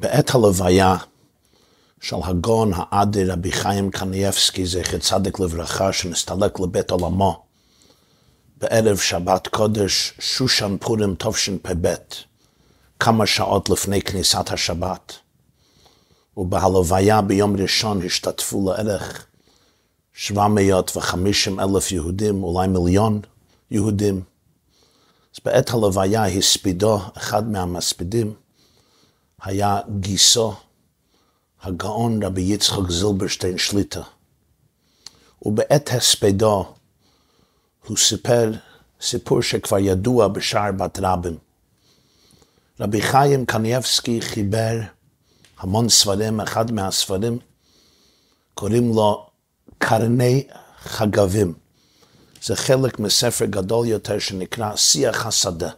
בעת הלוויה של הגאון האדי רבי חיים קנייבסקי, זכר צדיק לברכה, שנסתלק לבית עולמו, בערב שבת קודש, שושן פורים תשפ"ב, כמה שעות לפני כניסת השבת, ובהלוויה ביום ראשון השתתפו לערך 750 אלף יהודים, אולי מיליון יהודים. אז בעת הלוויה הספידו, אחד מהמספידים, היה גיסו, הגאון רבי יצחק זילברשטיין שליטה. ובעת הספדו הוא סיפר סיפור שכבר ידוע בשער בת רבים. רבי חיים קנייבסקי חיבר המון ספרים, אחד מהספרים קוראים לו קרני חגבים. זה חלק מספר גדול יותר שנקרא שיח השדה.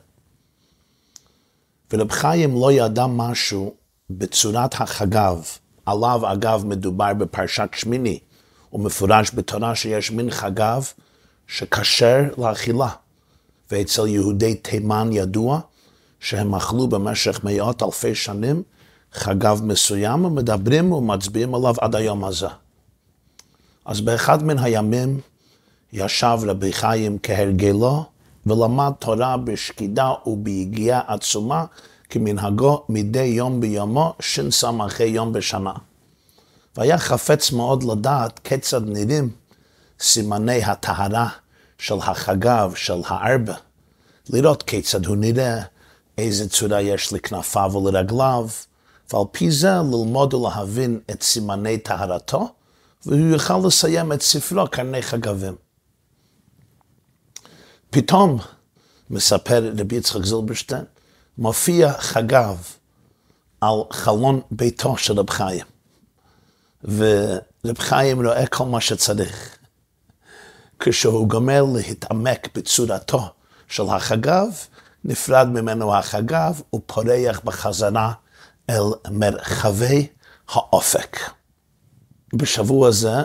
ורב חיים לא ידע משהו בצורת החגב, עליו אגב מדובר בפרשת שמיני, ומפורש בתורה שיש מין חגב שכשר לאכילה. ואצל יהודי תימן ידוע שהם אכלו במשך מאות אלפי שנים חגב מסוים, ומדברים ומצביעים עליו עד היום הזה. אז באחד מן הימים ישב רבי חיים כהרגלו, ולמד תורה בשקידה וביגיעה עצומה, כמנהגו מדי יום ביומו, שס"ה יום בשנה. והיה חפץ מאוד לדעת כיצד נראים סימני הטהרה של החגב, של הארבע, לראות כיצד הוא נראה, איזה צורה יש לכנפיו ולרגליו, ועל פי זה ללמוד ולהבין את סימני טהרתו, והוא יוכל לסיים את ספרו קרני חגבים. פתאום, מספר רבי יצחק זילברשטיין, מופיע חגב על חלון ביתו של רב חיים. ורב חיים רואה כל מה שצריך. כשהוא גומר להתעמק בצורתו של החגב, נפרד ממנו החגב ופורח בחזרה אל מרחבי האופק. בשבוע הזה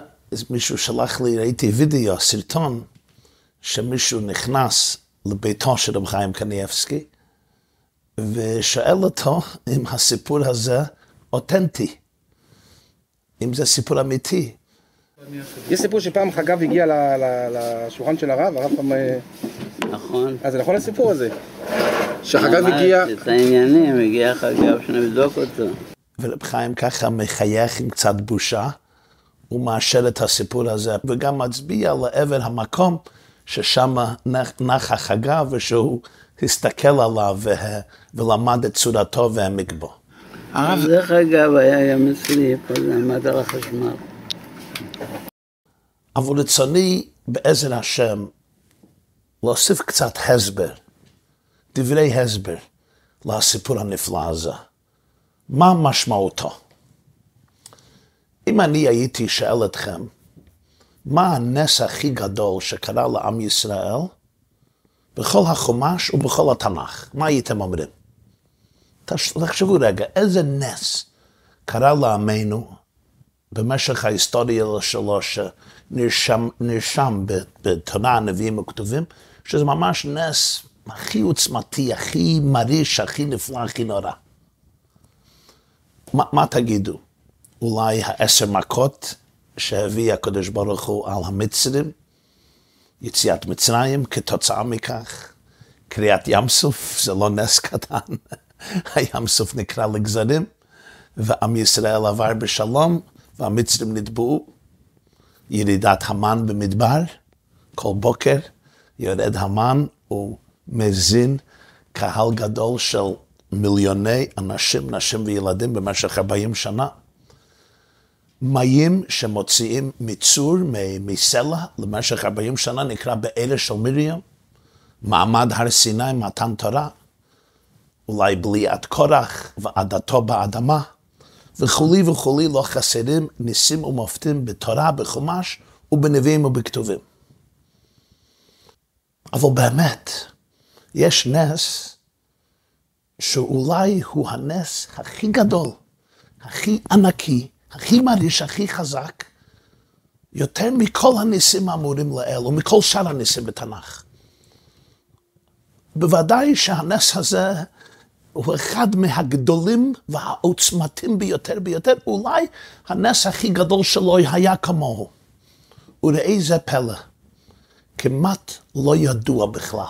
מישהו שלח לי, ראיתי וידאו, סרטון, שמישהו נכנס לביתו של רב חיים קניאבסקי, ושואל אותו אם הסיפור הזה אותנטי, אם זה סיפור אמיתי. יש סיפור שפעם חגב הגיע לשולחן של הרב, הרב פעם... אה, נכון. אז זה נכון הסיפור הזה? שחגב הגיע... את העניינים, הגיע חגב שנבדוק אותו. ורב חיים ככה מחייך עם קצת בושה, הוא מאשר את הסיפור הזה, וגם מצביע לעבר המקום ששם נח החגב, ושהוא הסתכל עליו ולמד את צורתו והעמיק בו. דרך אגב, היה גם אצלי, פה זה עמד על החשמל. אבל רצוני בעזר השם להוסיף קצת הסבר, דברי הסבר לסיפור הנפלא הזה. מה משמעותו? אם אני הייתי שואל אתכם, מה הנס הכי גדול שקרה לעם ישראל בכל החומש ובכל התנ"ך? מה הייתם אומרים? תחשבו רגע, איזה נס קרה לעמנו במשך ההיסטוריה שלו, שנרשם בתורה, הנביאים וכתובים, שזה ממש נס הכי עוצמתי, הכי מרעיש, הכי נפלא, הכי נורא. מה, מה תגידו? אולי העשר מכות שהביא הקדוש ברוך הוא על המצרים, יציאת מצרים, כתוצאה מכך, קריאת ים סוף, זה לא נס קטן, הים סוף נקרא לגזרים, ועם ישראל עבר בשלום, והמצרים נטבעו, ירידת המן במדבר, כל בוקר יורד המן ומזין קהל גדול של מיליוני אנשים, נשים וילדים במשך 40 שנה. מים שמוציאים מצור, מסלע, למשך 40 שנה, נקרא באלה של מרים, מעמד הר סיני, מתן תורה, אולי בליעת קורח ועדתו באדמה, וכולי וכולי לא חסרים ניסים ומופתים בתורה, בחומש ובנביאים ובכתובים. אבל באמת, יש נס שאולי הוא הנס הכי גדול, הכי ענקי, הכי מרעיש, הכי חזק, יותר מכל הניסים האמורים לאל ומכל שאר הניסים בתנ"ך. בוודאי שהנס הזה הוא אחד מהגדולים והעוצמתיים ביותר ביותר, אולי הנס הכי גדול שלו היה כמוהו. וראה זה פלא, כמעט לא ידוע בכלל.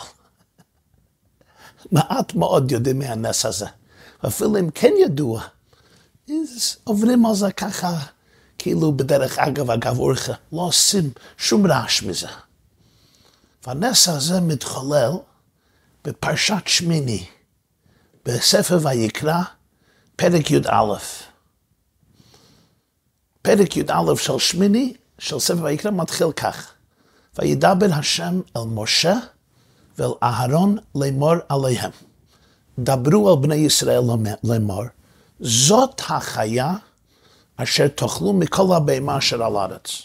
מעט מאוד יודעים מהנס הזה. ואפילו אם כן ידוע, אז עוברים על זה ככה, כאילו בדרך אגב, אגב אורחה, לא עושים שום רעש מזה. והנס הזה מתחולל בפרשת שמיני, בספר ויקרא, פרק י"א. פרק י"א של שמיני, של ספר ויקרא, מתחיל כך: וידבר השם אל משה ואל אהרון לאמור עליהם. דברו על בני ישראל לאמור, זאת החיה אשר תאכלו מכל הבהמה אשר על הארץ.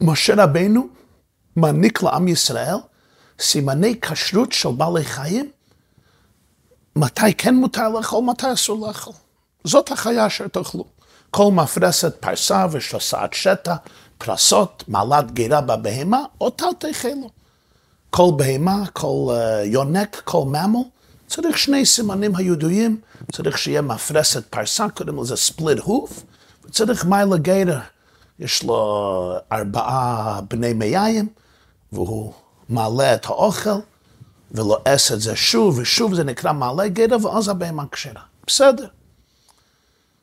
משה רבנו מעניק לעם ישראל סימני כשרות של בעלי חיים, מתי כן מותר לאכול, מתי אסור לאכול. זאת החיה אשר תאכלו. כל מפרסת פרסה ושוסעת שטע, פרסות, מעלת גירה בבהמה, אותה תאכלו. כל בהמה, כל uh, יונק, כל ממל, צריך שני סימנים הידועים, צריך שיהיה מפרסת פרסה, קוראים לזה ספליט הוף, וצריך מיילה גירה, יש לו ארבעה בני מייים, והוא מעלה את האוכל, ולועס את זה שוב ושוב, זה נקרא מעלה גירה, ואז הבהמה כשרה. בסדר.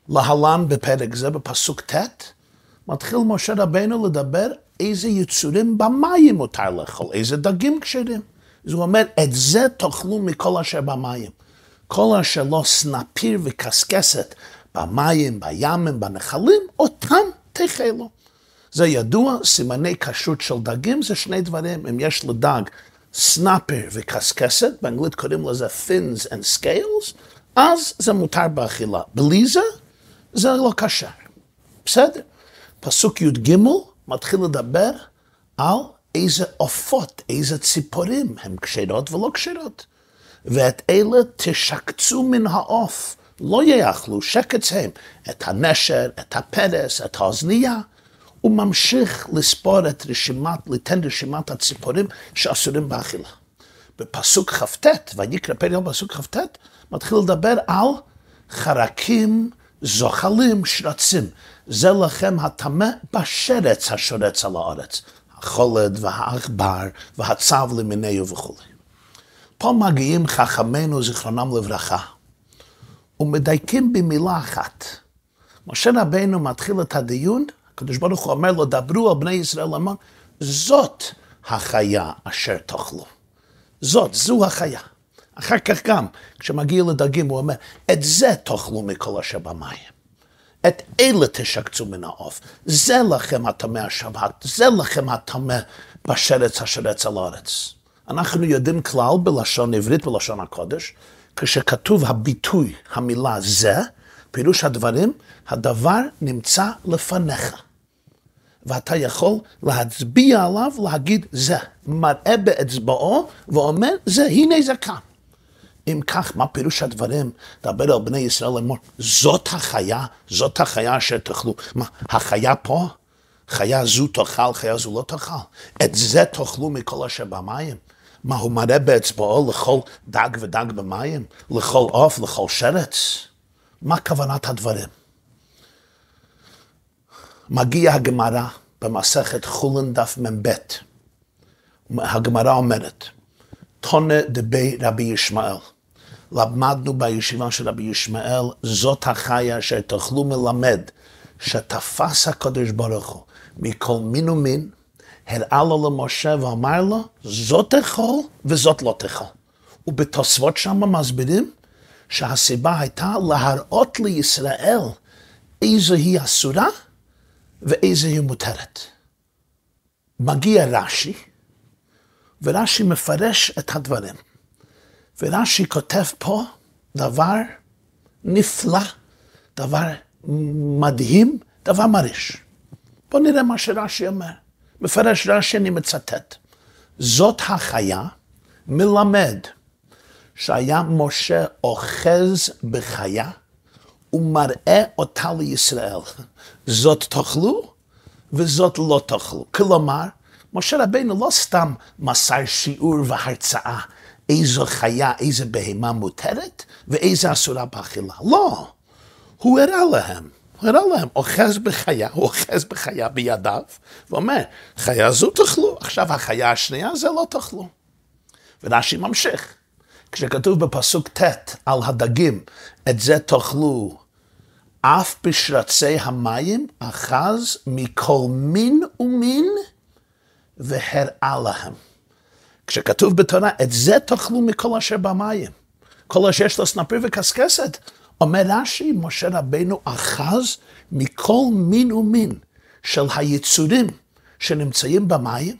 להלן בפרק זה, בפסוק ט', מתחיל משה רבנו לדבר איזה יצורים במים מותר לאכול, איזה דגים כשרים. אז הוא אומר, את זה תאכלו מכל אשר במים. כל אשר לא סנפיר וקשקשת במים, בימים, בנחלים, אותם תאכלו. זה ידוע, סימני כשרות של דגים זה שני דברים. אם יש לדג סנפיר וקשקשת, באנגלית קוראים לזה fins and scales, אז זה מותר באכילה. בלי זה, זה לא כשר. בסדר. פסוק י"ג מתחיל לדבר על איזה עופות, איזה ציפורים הם כשרות ולא כשרות. ואת אלה תשקצו מן העוף, לא יאכלו, שקץ הם, את הנשר, את הפרס, את האוזנייה. הוא ממשיך לספור את רשימת, ליתן רשימת הציפורים שאסורים באכילה. בפסוק כ"ט, ויקרא פרק בפסוק כ"ט, מתחיל לדבר על חרקים, זוחלים, שרצים. זה לכם הטמא בשרץ השורץ על הארץ. החולד והעכבר והצב למיניהו וכו'. פה מגיעים חכמינו זיכרונם לברכה ומדייקים במילה אחת. משה רבנו מתחיל את הדיון, הקדוש ברוך הוא אומר לו, דברו על בני ישראל, אמר, זאת החיה אשר תאכלו. זאת, זו החיה. אחר כך גם, כשמגיע לדגים, הוא אומר, את זה תאכלו מכל אשר במים. את אלה תשקצו מן העוף. זה לכם הטמא השבת, זה לכם הטמא בשרץ השרץ על הארץ. אנחנו יודעים כלל בלשון עברית, בלשון הקודש, כשכתוב הביטוי, המילה זה, פירוש הדברים, הדבר נמצא לפניך. ואתה יכול להצביע עליו, להגיד זה, מראה באצבעו ואומר זה, הנה זה כאן. אם כך, מה פירוש הדברים? דבר על בני ישראל לאמור, זאת החיה, זאת החיה אשר תאכלו. מה, החיה פה? חיה זו תאכל, חיה זו לא תאכל. את זה תאכלו מכל אשר במים. מה, הוא מראה באצבעו לכל דג ודג במים? לכל עוף, לכל שרץ? מה כוונת הדברים? מגיע הגמרא במסכת חולין דף מ"ב. הגמרא אומרת, תונה דבי רבי ישמעאל. למדנו בישיבה של רבי ישמעאל, זאת החיה אשר תוכלו מלמד, שתפס הקדוש ברוך הוא מכל מין ומין, הראה לו למשה ואמר לו, זאת תאכול וזאת לא תאכול. ובתוספות שם מסבירים שהסיבה הייתה להראות לישראל איזו היא אסורה ואיזו היא מותרת. מגיע רש"י, ורש"י מפרש את הדברים. ורש"י כותב פה דבר נפלא, דבר מדהים, דבר מרעיש. בואו נראה מה שרש"י אומר. מפרש רש"י, אני מצטט. זאת החיה מלמד שהיה משה אוחז בחיה ומראה אותה לישראל. זאת תאכלו וזאת לא תאכלו. כלומר, משה רבינו לא סתם מסר שיעור והרצאה, איזו חיה, איזה בהמה מותרת, ואיזה אסורה באכילה. לא, הוא הראה להם. הוא הראה להם, אוחז בחיה, הוא אוחז בחיה בידיו, ואומר, חיה זו תאכלו, עכשיו החיה השנייה זה לא תאכלו. ורש"י ממשיך, כשכתוב בפסוק ט' על הדגים, את זה תאכלו, אף בשרצי המים אחז מכל מין ומין והראה להם. כשכתוב בתורה, את זה תאכלו מכל אשר במים. כל אשר יש לו סנפיר וקשקשת. אומר רש"י, משה רבנו אחז מכל מין ומין של היצורים שנמצאים במים,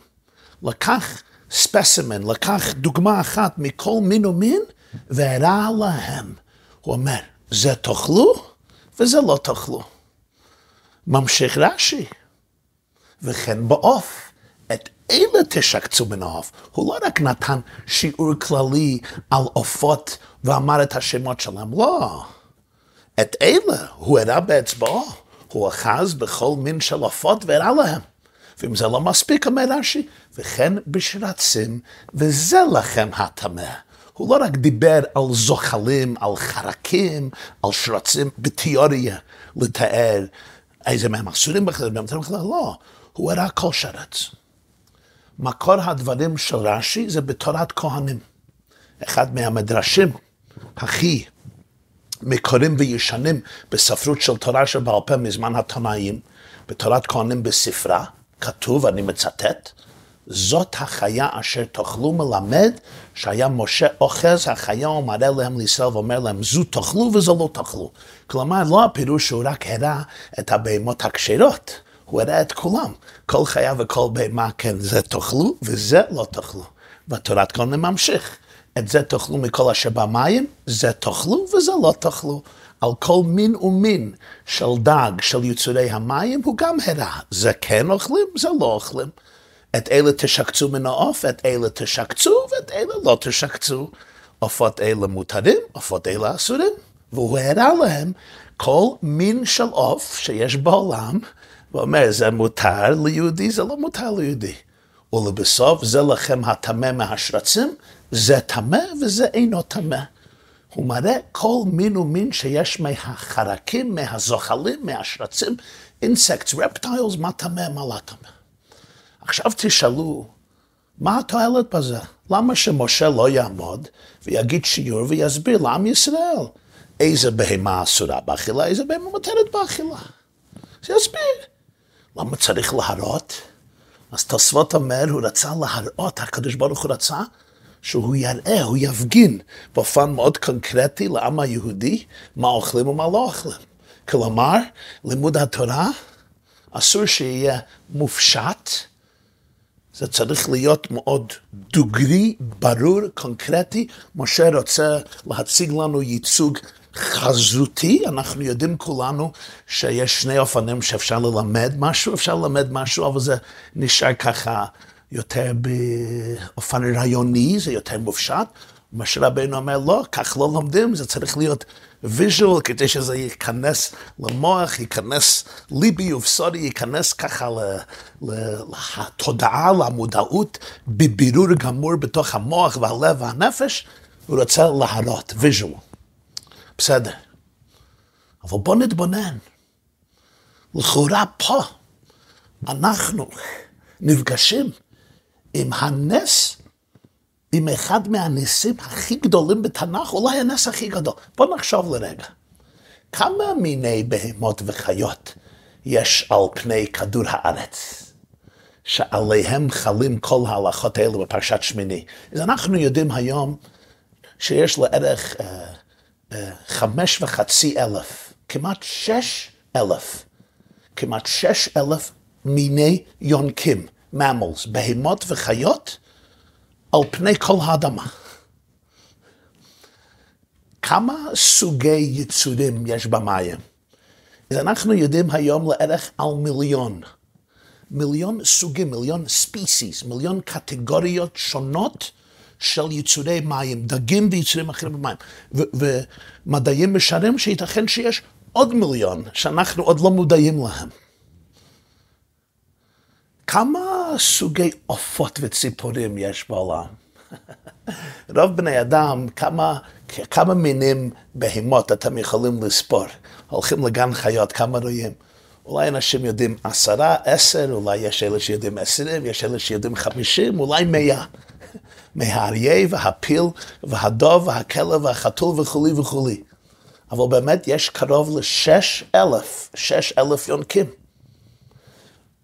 לקח ספסימן, לקח דוגמה אחת מכל מין ומין, והראה להם. הוא אומר, זה תאכלו וזה לא תאכלו. ממשיך רש"י, וכן בעוף. אלה תשקצו העוף. הוא לא רק נתן שיעור כללי על עופות ואמר את השמות שלהם, לא. את אלה הוא הראה באצבעו, הוא אחז בכל מין של עופות והראה להם. ואם זה לא מספיק, אומר רש"י, וכן בשרצים, וזה לכם הטמא. הוא לא רק דיבר על זוחלים, על חרקים, על שרצים בתיאוריה, לתאר איזה מהם אסורים בכלל, לא, הוא הראה כל שרץ. מקור הדברים של רש"י זה בתורת כהנים. אחד מהמדרשים הכי מקורים וישנים בספרות של תורה שבעל פה מזמן התנאים, בתורת כהנים בספרה, כתוב, אני מצטט, זאת החיה אשר תאכלו מלמד שהיה משה אוחז החיה ומראה להם לישראל ואומר להם זו תאכלו וזו לא תאכלו. כלומר לא הפירוש שהוא רק הראה את הבהמות הכשרות, הוא הראה את כולם. כל חיה וכל בהמה כן זה תאכלו וזה לא תאכלו. והתורת כהנים ממשיך. את זה תאכלו מכל אשר במים, זה תאכלו וזה לא תאכלו. על כל מין ומין של דג, של יצורי המים, הוא גם הראה. זה כן אוכלים, זה לא אוכלים. את אלה תשקצו מן העוף, את אלה תשקצו, ואת אלה לא תשקצו. עופות אלה מותרים, עופות אלה אסורים. והוא הראה להם כל מין של עוף שיש בעולם, ואומר, זה מותר ליהודי, זה לא מותר ליהודי. ולבסוף, זה לכם הטמא מהשרצים, זה טמא וזה אינו טמא. הוא מראה כל מין ומין שיש מהחרקים, מהזוחלים, מהשרצים, אינסקטס, רפטיילס, מה טמא, מה לא טמא. עכשיו תשאלו, מה התועלת בזה? למה שמשה לא יעמוד ויגיד שיעור ויסביר לעם ישראל איזה בהמה אסורה באכילה, איזה בהמה מותרת באכילה? שיסביר. למה צריך להראות? אז תוספות אומר, הוא רצה להראות, הקדוש ברוך הוא רצה שהוא יראה, הוא יפגין באופן מאוד קונקרטי לעם היהודי מה אוכלים ומה לא אוכלים. כלומר, לימוד התורה אסור שיהיה מופשט, זה צריך להיות מאוד דוגרי, ברור, קונקרטי. משה רוצה להציג לנו ייצוג חזותי, אנחנו יודעים כולנו שיש שני אופנים שאפשר ללמד משהו, אפשר ללמד משהו, אבל זה נשאר ככה יותר באופן רעיוני, זה יותר מופשט. משה רבינו אומר, לא, כך לא לומדים, זה צריך להיות ויז'ואל, כדי שזה ייכנס למוח, ייכנס ליבי ובשורי, ייכנס ככה לתודעה, למודעות, בבירור גמור בתוך המוח והלב והנפש, הוא רוצה להראות, ויז'ואל. בסדר. אבל בוא נתבונן. לכאורה פה אנחנו נפגשים עם הנס, עם אחד מהניסים הכי גדולים בתנ"ך, אולי הנס הכי גדול. בוא נחשוב לרגע. כמה מיני בהמות וחיות יש על פני כדור הארץ, שעליהם חלים כל ההלכות האלה בפרשת שמיני? אז אנחנו יודעים היום שיש לערך... Uh, חמש וחצי אלף, כמעט שש אלף, כמעט שש אלף מיני יונקים, ממלס, בהמות וחיות, על פני כל האדמה. כמה סוגי יצורים יש במים? אז אנחנו יודעים היום לערך על מיליון. מיליון סוגים, מיליון ספיסיס, מיליון קטגוריות שונות של יצורי מים, דגים ויצורים אחרים במים. ומדעים משערים שייתכן שיש עוד מיליון שאנחנו עוד לא מודעים להם. כמה סוגי עופות וציפורים יש בעולם? רוב בני אדם, כמה, כמה מינים בהמות אתם יכולים לספור? הולכים לגן חיות, כמה רואים? אולי אנשים יודעים עשרה, עשר, אולי יש אלה שיודעים עשרים, יש אלה שיודעים חמישים, אולי מאה. מהאריה והפיל והדוב והכלב והחתול וכולי וכולי. אבל באמת יש קרוב לשש אלף, שש אלף יונקים.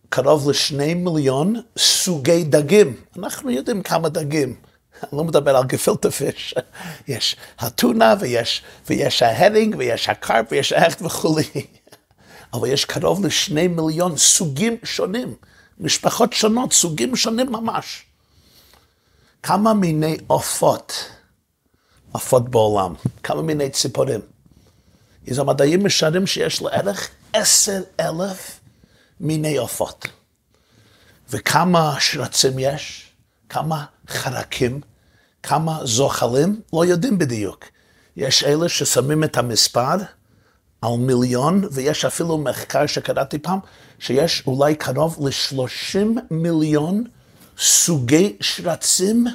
קרוב לשני מיליון סוגי דגים. אנחנו יודעים כמה דגים. אני לא מדבר על גפילטה פיש. יש הטונה ויש, ויש ההרינג ויש הקרפ ויש האכט וכולי. אבל יש קרוב לשני מיליון סוגים שונים, משפחות שונות, סוגים שונים ממש. כמה מיני עופות, עופות בעולם, כמה מיני ציפורים. אז המדעים משערים שיש לערך עשר אלף מיני עופות. וכמה שרצים יש, כמה חרקים, כמה זוחלים, לא יודעים בדיוק. יש אלה ששמים את המספר על מיליון, ויש אפילו מחקר שקראתי פעם, שיש אולי קרוב ל-30 מיליון סוגי שרצים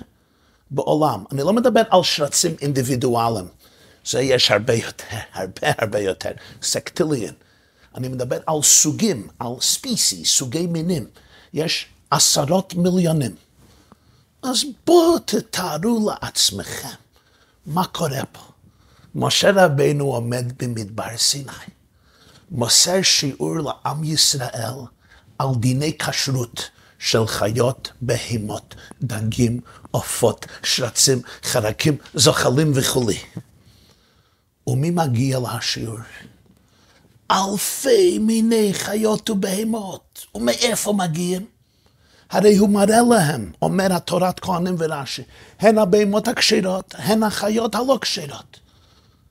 בעולם. אני לא מדבר על שרצים אינדיבידואליים, זה יש הרבה יותר, הרבה הרבה יותר, סקטיליאן. אני מדבר על סוגים, על ספיסי, סוגי מינים. יש עשרות מיליונים. אז בואו תתארו לעצמכם מה קורה פה. משה רבנו עומד במדבר סיני, מוסר שיעור לעם ישראל על דיני כשרות של חיות, בהמות, דגים, עופות, שרצים, חרקים, זוחלים וכולי. ומי מגיע לשיעור? אלפי מיני חיות ובהמות. ומאיפה מגיעים? הרי הוא מראה להם, אומר התורת כהנים ורש"י, הן הבהמות הכשרות, הן החיות הלא כשרות.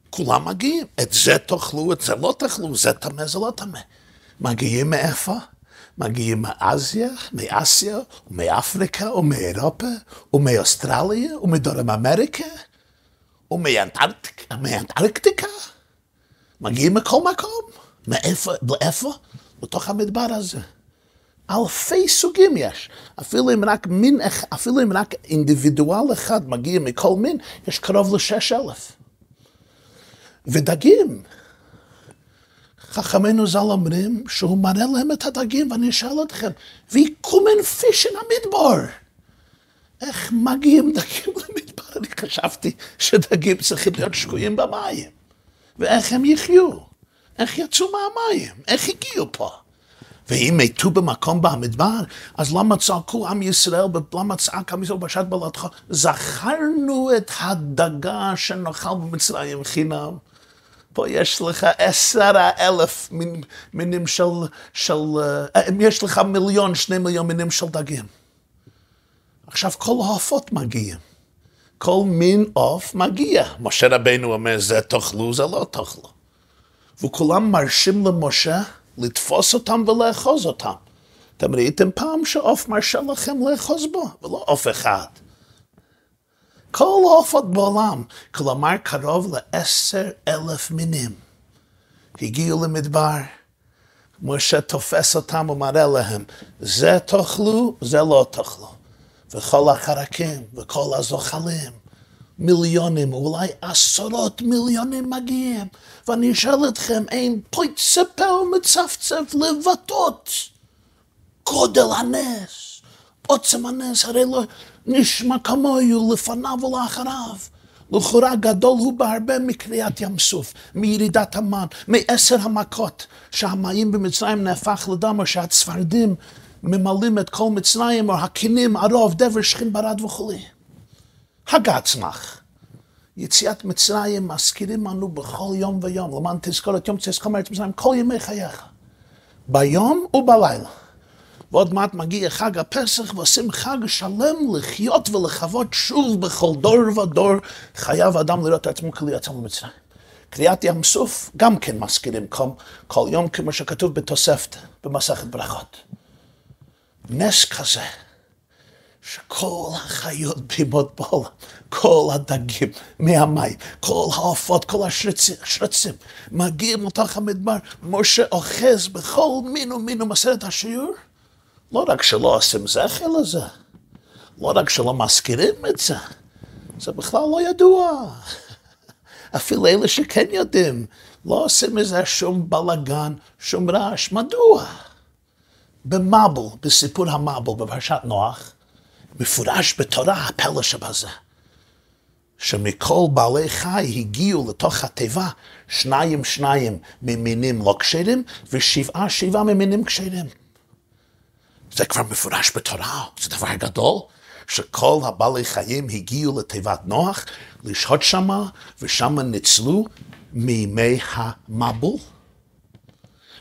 כולם מגיעים, את זה תאכלו, את זה לא תאכלו, זה טמא, זה לא טמא. מגיעים מאיפה? מגיעים מאסיה, מאסיה, ומאפריקה, ומאירופה, ומאוסטרליה, ומדרום אמריקה, ומאנטרקטיקה. מגיעים מכל מקום. מאיפה? לאיפה? בתוך המדבר הזה. אלפי סוגים יש. אפילו אם רק מין, אפילו אם רק אינדיבידואל אחד מגיע מכל מין, יש קרוב לשש אלף. ודגים. חכמינו ז"ל אומרים שהוא מראה להם את הדגים, ואני אשאל אתכם, ויקומן פיש אין המדבר. איך מגיעים דגים למדבר? אני חשבתי שדגים צריכים להיות שקועים במים. ואיך הם יחיו? איך יצאו מהמים? איך הגיעו פה? ואם מתו במקום במדבר, אז למה צעקו עם ישראל, למה צעק עם ישראל בשעת בלעדך? זכרנו את הדגה שנאכל במצרים חינם. פה יש לך עשרה אלף מינים של, של, אם יש לך מיליון, שני מיליון מינים של דגים. עכשיו כל העופות מגיעים. כל מין עוף מגיע. משה רבנו אומר, זה תאכלו, זה לא תאכלו. וכולם מרשים למשה לתפוס אותם ולאחוז אותם. אתם ראיתם פעם שעוף מרשה לכם לאחוז בו, ולא עוף אחד. כל העופות בעולם, כלומר קרוב לעשר אלף מינים, הגיעו למדבר. משה תופס אותם ומראה להם, זה תאכלו, זה לא תאכלו. וכל החרקים וכל הזוחלים, מיליונים, אולי עשרות מיליונים מגיעים. ואני אשאל אתכם, אין פויצפה ומצפצף לבטאות גודל הנס, עוצם הנס, הרי לא נשמע כמוהו לפניו ולאחריו. לכאורה גדול הוא בהרבה מקריאת ים סוף, מירידת המן, מעשר המכות, שהמים במצרים נהפך לדם, או שהצפרדים ממלאים את כל מצרים, או הכינים, ערוב, דבר, שכין, ברד וכולי. הגצמח. יציאת מצרים מזכירים לנו בכל יום ויום, למען תזכור את יום תזכור מארץ מצרים כל ימי חייך. ביום ובלילה. ועוד מעט מגיע חג הפסח ועושים חג שלם לחיות ולחוות שוב בכל דור ודור חייב האדם לראות את עצמו כלי יצא ממצרים. קריאת ים סוף גם כן מזכירים כל, כל יום כמו שכתוב בתוספת במסכת ברכות. נס כזה שכל החיות בהמות בעולם, כל הדגים מהמים, כל העופות, כל השרצים, השרצים מגיעים לתוך המדבר, משה אוחז בכל מין ומין ומסר השיעור. לא רק שלא עושים זכר לזה, לא רק שלא מזכירים את זה, זה בכלל לא ידוע. אפילו אלה שכן יודעים, לא עושים מזה שום בלאגן, שום רעש. מדוע? במבול, בסיפור המבול, בפרשת נוח, מפורש בתורה הפלא שבזה. שמכל בעלי חי הגיעו לתוך התיבה שניים שניים ממינים לא כשרים ושבעה שבעה ממינים כשרים. זה כבר מפורש בתורה, זה דבר גדול, שכל הבעלי חיים הגיעו לתיבת נוח לשהות שמה, ושמה ניצלו מימי המבול.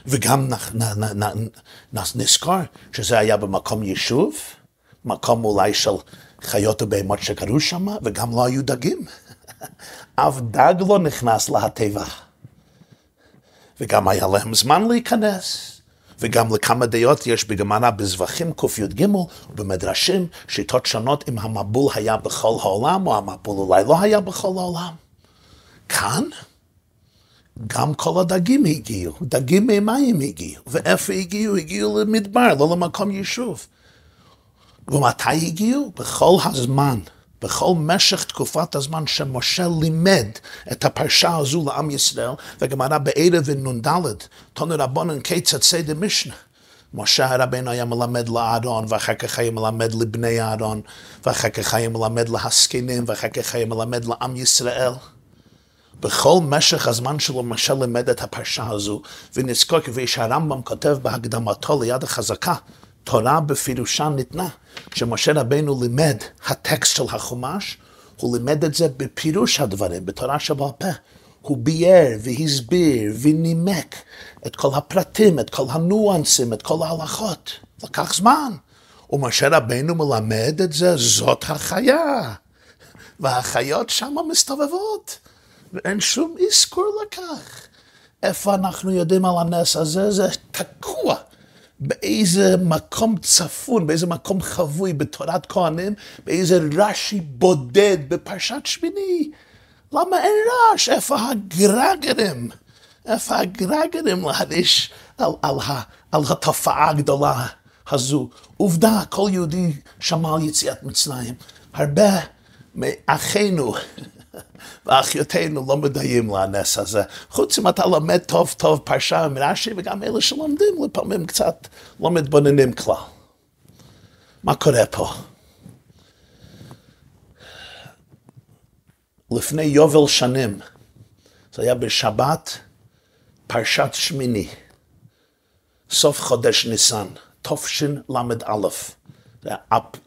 וגם נ, נ, נ, נ, נזכור שזה היה במקום יישוב, מקום אולי של חיות ובהמות שקרו שם, וגם לא היו דגים. אף דג לא נכנס לתיבה. וגם היה להם זמן להיכנס. וגם לכמה דעות יש בגמרא בזבחים קי"ג ובמדרשים שיטות שונות אם המבול היה בכל העולם או המבול אולי לא היה בכל העולם. כאן גם כל הדגים הגיעו, דגים ממים הגיעו, ואיפה הגיעו? הגיעו למדבר, לא למקום יישוב. ומתי הגיעו? בכל הזמן, בכל משך תקופת הזמן שמשה לימד את הפרשה הזו לעם ישראל, וגמרא בערב ונ"ד, תונו רבונן כיצד סדר משנה. משה רבינו היה מלמד לאהרון, ואחר כך היה מלמד לבני אהרון, ואחר כך היה מלמד להזקנים, ואחר כך היה מלמד לעם ישראל. בכל משך הזמן שלו משה לימד את הפרשה הזו, ונזכור כפי שהרמב"ם כותב בהקדמתו ליד החזקה, תורה בפירושה ניתנה. כשמשה רבנו לימד הטקסט של החומש, הוא לימד את זה בפירוש הדברים, בתורה שבעל פה. הוא ביאר והסביר ונימק את כל הפרטים, את כל הניואנסים, את כל ההלכות. לקח זמן. ומשה רבנו מלמד את זה, זאת החיה. והחיות שם מסתובבות, ואין שום אזכור לכך. איפה אנחנו יודעים על הנס הזה? זה תקוע באיזה מקום צפון, באיזה מקום חבוי בתורת כהנים, באיזה רש"י בודד בפרשת שמיני. למה אין רעש? איפה הגרגרים? איפה הגרגרים להדיש על, על, על, על התופעה הגדולה הזו? עובדה, כל יהודי שמע על יציאת מצרים. הרבה מאחינו ואחיותינו לא מדעים לנס הזה. חוץ אם אתה לומד טוב טוב פרשה מרש"י, וגם אלה שלומדים לפעמים קצת לא מתבוננים כלל. מה קורה פה? לפני יובל שנים, זה היה בשבת, פרשת שמיני, סוף חודש ניסן, תשל"א. זה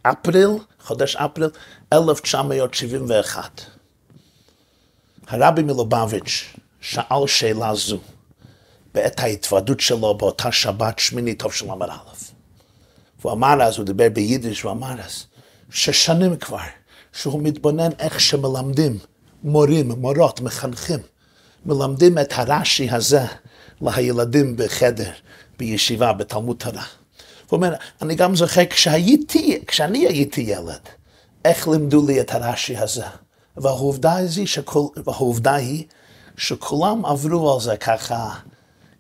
אפריל, חודש אפריל, 1971. הרבי מלובביץ' שאל שאלה זו בעת ההתוודות שלו באותה שבת שמיני טוב של אמר א'. והוא אמר אז, הוא דיבר ביידיש, הוא אמר אז, ששנים כבר, שהוא מתבונן איך שמלמדים מורים, מורות, מחנכים, מלמדים את הרש"י הזה לילדים בחדר, בישיבה, בתלמוד תורה. הוא אומר, אני גם זוכר כשהייתי, כשאני הייתי ילד, איך לימדו לי את הרש"י הזה. והעובדה היא, שכולם עברו על זה ככה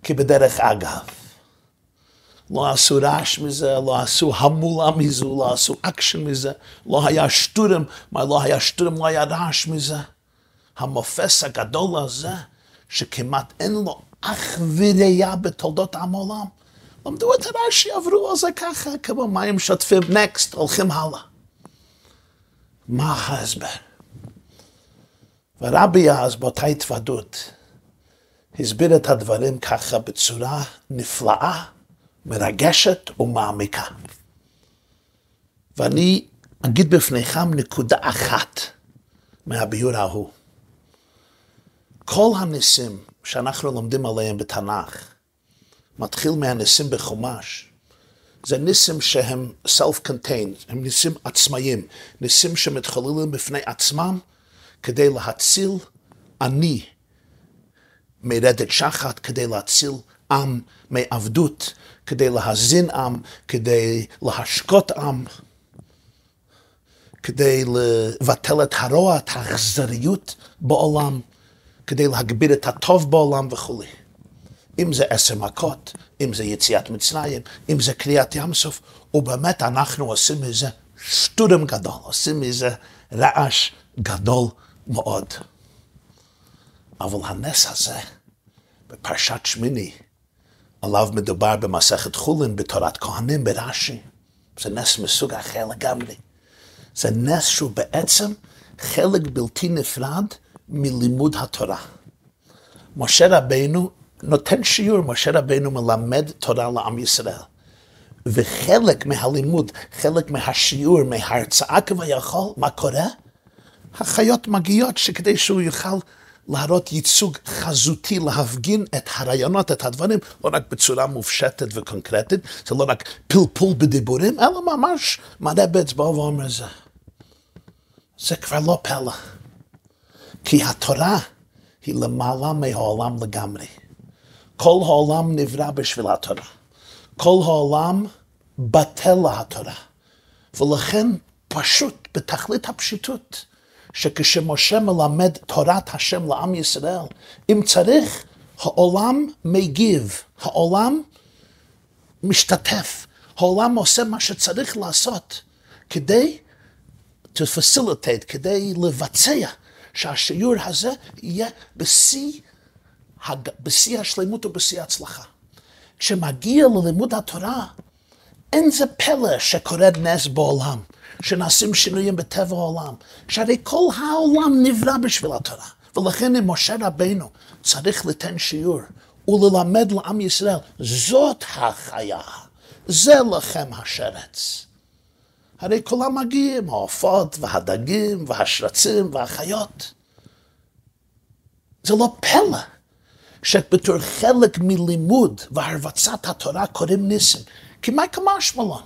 כבדרך אגב. לא עשו רעש מזה, לא עשו המולה מזה, לא עשו אקשן מזה, לא היה שטורעם, מה לא היה שטורעם, לא היה רעש מזה. המופת הגדול הזה, שכמעט אין לו אח ורע בתולדות עם העולם. למדו את הרש"י, עברו על זה ככה, כמו מים שוטפים, next, הולכים הלאה. מה ההסבר? ורבי אז באותה התוודות הסביר את הדברים ככה בצורה נפלאה, מרגשת ומעמיקה. ואני אגיד בפניכם נקודה אחת מהביור ההוא. כל הניסים שאנחנו לומדים עליהם בתנ"ך, מתחיל מהניסים בחומש, זה ניסים שהם self-contained, הם ניסים עצמאיים, ניסים שמתחוללים בפני עצמם כדי להציל אני מרדת שחת, כדי להציל עם מעבדות, כדי להזין עם, כדי להשקות עם, כדי לבטל את הרוע, את האכזריות בעולם, כדי להגביר את הטוב בעולם וכולי. אם זה עשר מכות, אם זה יציאת מצרים, אם זה קריאת ים סוף, ובאמת אנחנו עושים מזה שטודם גדול, עושים מזה רעש גדול מאוד. אבל הנס הזה, בפרשת שמיני, עליו מדובר במסכת חולין, בתורת כהנים, ברש"י. זה נס מסוג אחר לגמרי. זה נס שהוא בעצם חלק בלתי נפרד מלימוד התורה. משה רבנו נותן שיעור, משה רבנו מלמד תורה לעם ישראל. וחלק מהלימוד, חלק מהשיעור, מההרצאה כביכול, מה קורה? החיות מגיעות שכדי שהוא יוכל להראות ייצוג חזותי, להפגין את הרעיונות, את הדברים, לא רק בצורה מופשטת וקונקרטית, זה לא רק פלפול בדיבורים, אלא ממש מראה באצבעו ואומר זה. זה כבר לא פלא. כי התורה היא למעלה מהעולם לגמרי. כל העולם נברא בשביל התורה. כל העולם בטל להתורה. ולכן פשוט, בתכלית הפשיטות, שכשמשה מלמד תורת השם לעם ישראל, אם צריך, העולם מגיב, העולם משתתף, העולם עושה מה שצריך לעשות כדי to facilitate, כדי לבצע שהשיעור הזה יהיה בשיא, בשיא השלמות ובשיא ההצלחה. כשמגיע ללימוד התורה, אין זה פלא שקורה נס בעולם, שנעשים שינויים בטבע העולם, שהרי כל העולם נברא בשביל התורה. ולכן אם משה רבנו צריך ליתן שיעור וללמד לעם ישראל, זאת החיה, זה לכם השרץ. הרי כולם מגיעים, העופות והדגים והשרצים והחיות. זה לא פלא שבתור חלק מלימוד והרבצת התורה קוראים ניסים. כי מה כמשמע לו?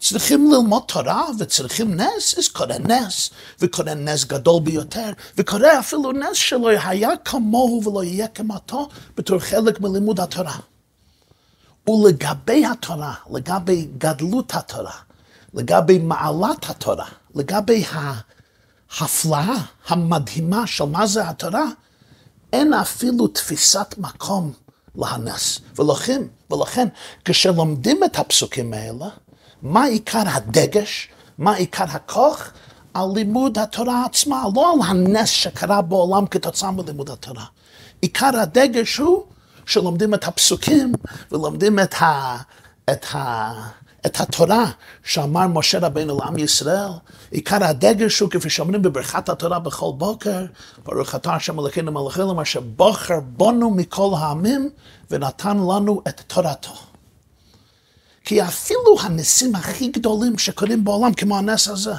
צריכים ללמוד תורה וצריכים נס, אז קורה נס, וקורה נס גדול ביותר, וקורה אפילו נס שלא היה כמוהו ולא יהיה כמותו בתור חלק מלימוד התורה. ולגבי התורה, לגבי גדלות התורה, לגבי מעלת התורה, לגבי ההפלאה המדהימה של מה זה התורה, אין אפילו תפיסת מקום להנס. ולכן, ולכן, כשלומדים את הפסוקים האלה, מה עיקר הדגש, מה עיקר הכוח? על לימוד התורה עצמה, לא על הנס שקרה בעולם כתוצאה מלימוד התורה. עיקר הדגש הוא שלומדים את הפסוקים ולומדים את, ה, את, ה, את התורה שאמר משה רבינו לעם ישראל. עיקר הדגש הוא, כפי שאומרים בברכת התורה בכל בוקר, ברוך אתה השם אלוקינו העולם, אשר בוחר בנו מכל העמים ונתן לנו את תורתו. כי אפילו הניסים הכי גדולים שקורים בעולם, כמו הנס הזה,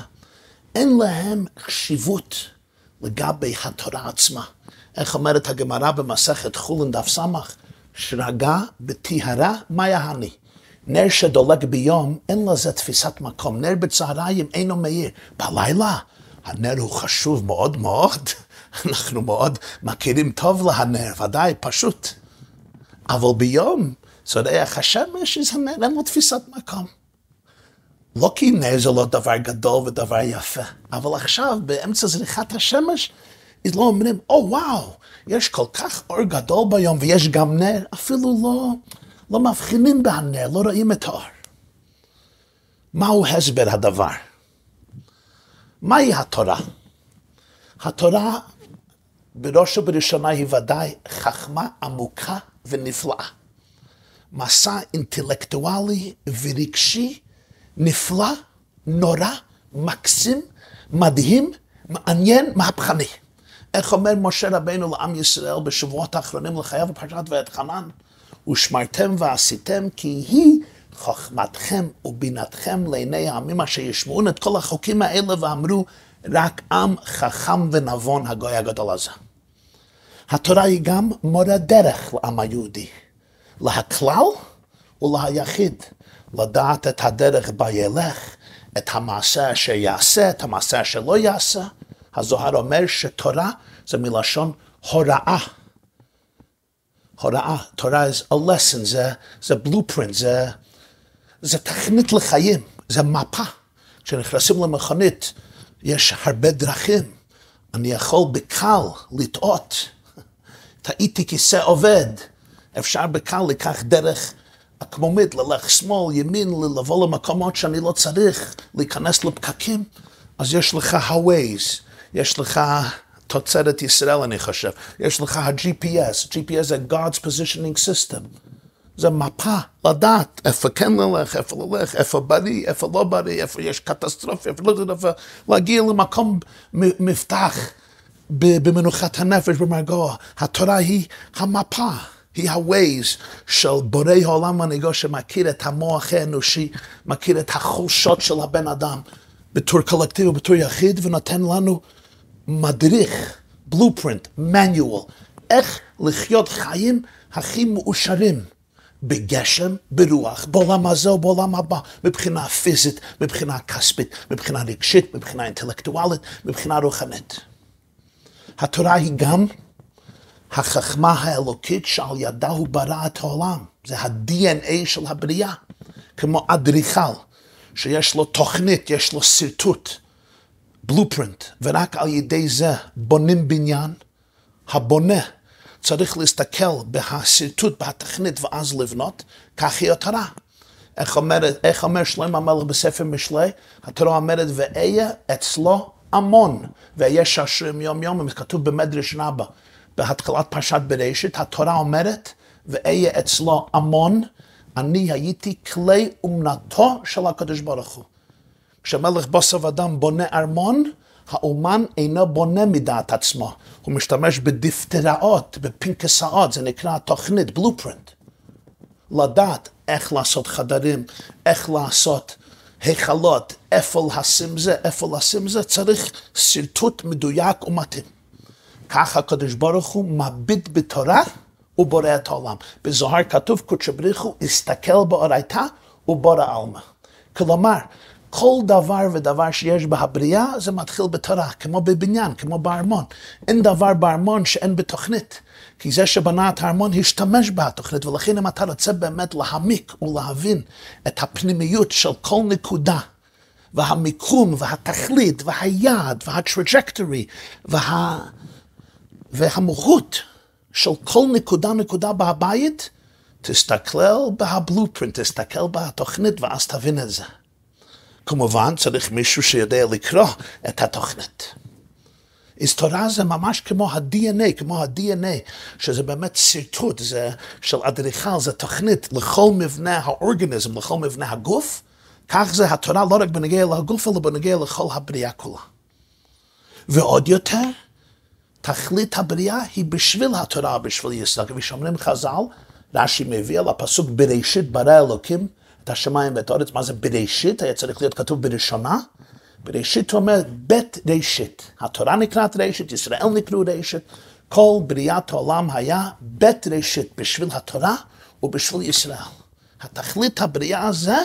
אין להם חשיבות לגבי התורה עצמה. איך אומרת הגמרא במסכת חולין דף סמך? שרגה בטהרה מה יעני. נר שדולק ביום, אין לזה תפיסת מקום. נר בצהריים אינו מאיר. בלילה, הנר הוא חשוב מאוד מאוד. אנחנו מאוד מכירים טוב להנר, ודאי, פשוט. אבל ביום, זורח השמש, אז הנר אין לו תפיסת מקום. לא כי נר זה לא דבר גדול ודבר יפה, אבל עכשיו, באמצע זריחת השמש, לא אומרים, או oh, וואו, יש כל כך אור גדול ביום ויש גם נר, אפילו לא, לא מבחינים בהנר, לא רואים את האור. מהו הסבר הדבר? מהי התורה? התורה בראש ובראשונה היא ודאי חכמה עמוקה ונפלאה. מסע אינטלקטואלי ורגשי נפלא, נורא, מקסים, מדהים, מעניין, מהפכני. איך אומר משה רבינו לעם ישראל בשבועות האחרונים לחייו בפרשת ואת חנן? ושמרתם ועשיתם כי היא חוכמתכם ובינתכם לעיני העמים אשר ישמעון את כל החוקים האלה ואמרו רק עם חכם ונבון הגוי הגדול הזה. התורה היא גם מורה דרך לעם היהודי, להכלל ולהיחיד, לדעת את הדרך בה ילך, את המעשה אשר יעשה, את המעשה אשר לא יעשה. הזוהר אומר שתורה זה מלשון הוראה. הוראה, תורה is a lesson, זה, זה blueprint, זה, זה תכנית לחיים, זה מפה. כשנכנסים למכונית, יש הרבה דרכים. אני יכול בקל לטעות. טעיתי כיסא עובד. אפשר בקל לקח דרך עקמומית, ללך שמאל, ימין, לבוא למקומות שאני לא צריך, להיכנס לפקקים. אז יש לך ה-Waze, יש לך תוצרת ישראל, אני חושב. יש לך ה-GPS, GPS זה God's Positioning System. זה מפה, לדעת איפה כן ללך, איפה ללך, איפה בריא, איפה לא בריא, איפה יש קטסטרופה, איפה לא איפה להגיע למקום מבטח במנוחת הנפש, במרגוע. התורה היא המפה. היא ה-Waze של בורא העולם מנהיגו שמכיר את המוח האנושי, מכיר את החולשות של הבן אדם בתור קולקטיבי ובתור יחיד, ונותן לנו מדריך, בלופרינט, manual, איך לחיות חיים הכי מאושרים. בגשם, ברוח, בעולם הזה או בעולם הבא, מבחינה פיזית, מבחינה כספית, מבחינה רגשית, מבחינה אינטלקטואלית, מבחינה רוחנית. התורה היא גם החכמה האלוקית שעל ידה הוא ברא את העולם. זה ה-DNA של הבריאה, כמו אדריכל, שיש לו תוכנית, יש לו שרטוט, בלופרינט, ורק על ידי זה בונים בניין. הבונה צריך להסתכל בהשרטוט, בתכנית, ואז לבנות, כך היא התורה. איך, אומרת, איך אומר שלמה המלך בספר משלי? התורה אומרת, ואהיה אצלו המון, ואהיה שעשועים יום יום, כתוב במדרש רבה. בהתחלת פרשת בראשית, התורה אומרת, ואהיה אצלו המון, אני הייתי כלי אומנתו של הקדוש ברוך הוא. כשמלך בוסר אדם בונה ארמון, האומן אינו בונה מדעת עצמו, הוא משתמש בדפטראות, בפנקסאות, זה נקרא תוכנית, בלופרינט. לדעת איך לעשות חדרים, איך לעשות היכלות, איפה לשים זה, איפה לשים זה, צריך שרטוט מדויק ומתאים. כך הקדוש ברוך הוא מביט בתורה ובורא את העולם. בזוהר כתוב קודשא בריך הוא הסתכל באורייתא ובורא עלמא. כלומר, כל דבר ודבר שיש בהבריאה זה מתחיל בתורה, כמו בבניין, כמו בארמון. אין דבר בארמון שאין בתוכנית. כי זה שבנה את הארמון השתמש בתוכנית, ולכן אם אתה רוצה באמת להעמיק ולהבין את הפנימיות של כל נקודה, והמיקום, והתכלית, והיעד, והטראג'קטורי, וה... והמהות של כל נקודה נקודה בהבית, תסתכל בהבלופרינט, תסתכל בתוכנית ואז תבין את זה. כמובן צריך מישהו שיודע לקרוא את התוכנית. אז תורה זה ממש כמו ה-DNA, כמו ה-DNA, שזה באמת שרטוט, זה של אדריכל, זה תוכנית לכל מבנה האורגניזם, לכל מבנה הגוף, כך זה התורה לא רק בנגיע לגוף, אלא בנגיע לכל הבריאה כולה. ועוד יותר, תכלית הבריאה היא בשביל התורה, בשביל ישראל. כפי שאומרים חז"ל, רש"י מביא על הפסוק בראשית ברא אלוקים את השמיים ואת הארץ, מה זה בראשית? היה צריך להיות כתוב בראשונה. בראשית הוא אומר בית ראשית. התורה נקראת ראשית, ישראל נקראו ראשית. כל בריאת העולם היה בית ראשית בשביל התורה ובשביל ישראל. התכלית הבריאה הזה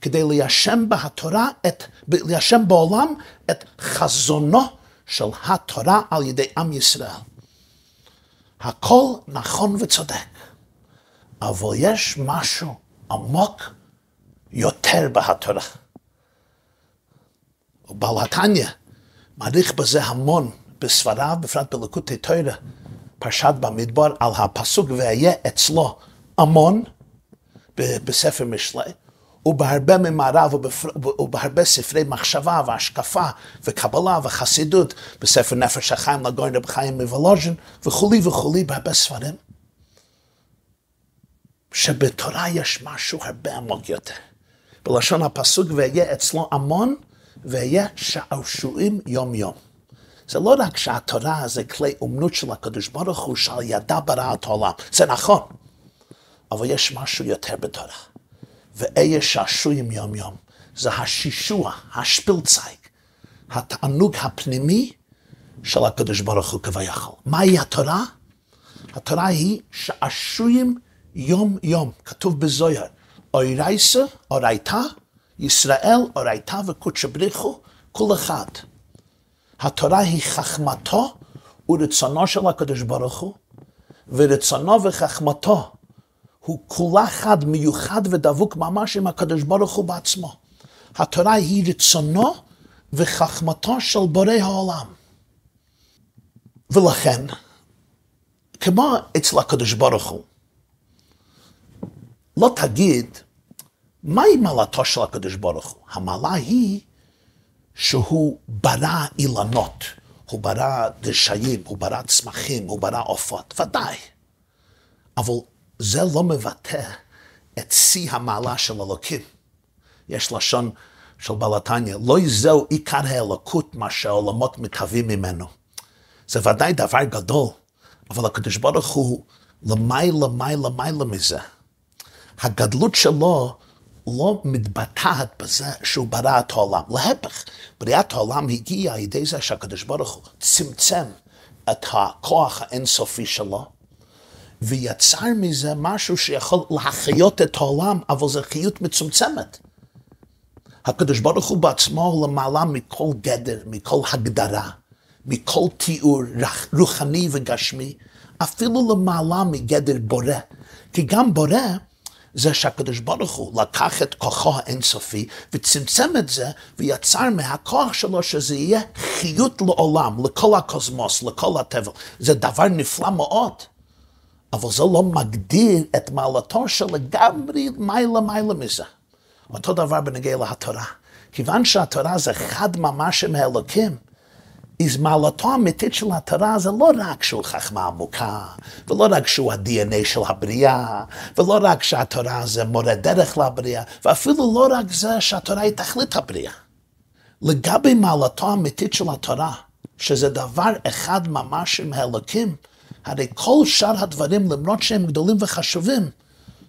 כדי ליישם בהתורה, את, ליישם בעולם את חזונו של התורה על ידי עם ישראל. הכל נכון וצודק, אבל יש משהו עמוק יותר בהתורה. ובעל התניא מעריך בזה המון בספריו, בפרט בלקוטי תוירה, פרשת במדבר, על הפסוק והיה אצלו המון בספר משלי. ובהרבה ממערב ובהרבה ספרי מחשבה והשקפה וקבלה וחסידות, בספר נפש החיים לגוין רב חיים מוולוז'ין וכולי וכולי בהרבה ספרים, שבתורה יש משהו הרבה עמוק יותר. בלשון הפסוק ואהיה אצלו המון ואהיה שעשועים יום יום. זה לא רק שהתורה זה כלי אומנות של הקדוש ברוך הוא שעל ידה ברא את העולם, זה נכון, אבל יש משהו יותר בתורה. ואהיה שעשועים יום יום. זה השישוע, השפילצייג, התענוג הפנימי של הקדוש ברוך הוא כביכול. מהי התורה? התורה היא שעשועים יום יום, כתוב בזויר, אוירייסה, אורייתא, ישראל, אורייתא וקודשא בריחו, כל אחד. התורה היא חכמתו ורצונו של הקדוש ברוך הוא, ורצונו וחכמתו הוא כולה חד, מיוחד ודבוק ממש עם הקדוש ברוך הוא בעצמו. התורה היא רצונו וחכמתו של בורא העולם. ולכן, כמו אצל הקדוש ברוך הוא, לא תגיד, מהי מעלתו של הקדוש ברוך הוא? המעלה היא שהוא ברא אילנות, הוא ברא דשאים, הוא ברא צמחים, הוא ברא עופות, ודאי. אבל זה לא מבטא את שיא המעלה של אלוקים. יש לשון של בעלתניא, לא זהו עיקר האלוקות מה שהעולמות מקווים ממנו. זה ודאי דבר גדול, אבל הקדוש ברוך הוא למעלה, מעלה, מעלה מזה. הגדלות שלו לא מתבטאת בזה שהוא ברא את העולם. להפך, בריאת העולם הגיעה על ידי זה שהקדוש ברוך הוא צמצם את הכוח האינסופי שלו, ויצר מזה משהו שיכול להחיות את העולם, אבל זו חיות מצומצמת. הקדוש ברוך הוא בעצמו הוא למעלה מכל גדר, מכל הגדרה, מכל תיאור רוחני וגשמי, אפילו למעלה מגדר בורא. כי גם בורא זה שהקדוש ברוך הוא לקח את כוחו האינסופי וצמצם את זה ויצר מהכוח שלו שזה יהיה חיות לעולם, לכל הקוסמוס, לכל הטבע. זה דבר נפלא מאוד. אבל זה לא מגדיר את מעלתו שלגמרי מעלה מעלה מזה. אותו דבר בנגיע להתורה. כיוון שהתורה זה חד ממש עם האלוקים, אז מעלתו האמיתית של התורה זה לא רק שהוא חכמה עמוקה, ולא רק שהוא ה-DNA של הבריאה, ולא רק שהתורה זה מורה דרך לבריאה, ואפילו לא רק זה שהתורה היא תכלית הבריאה. לגבי מעלתו האמיתית של התורה, שזה דבר אחד ממש עם האלוקים, הרי כל שאר הדברים, למרות שהם גדולים וחשובים,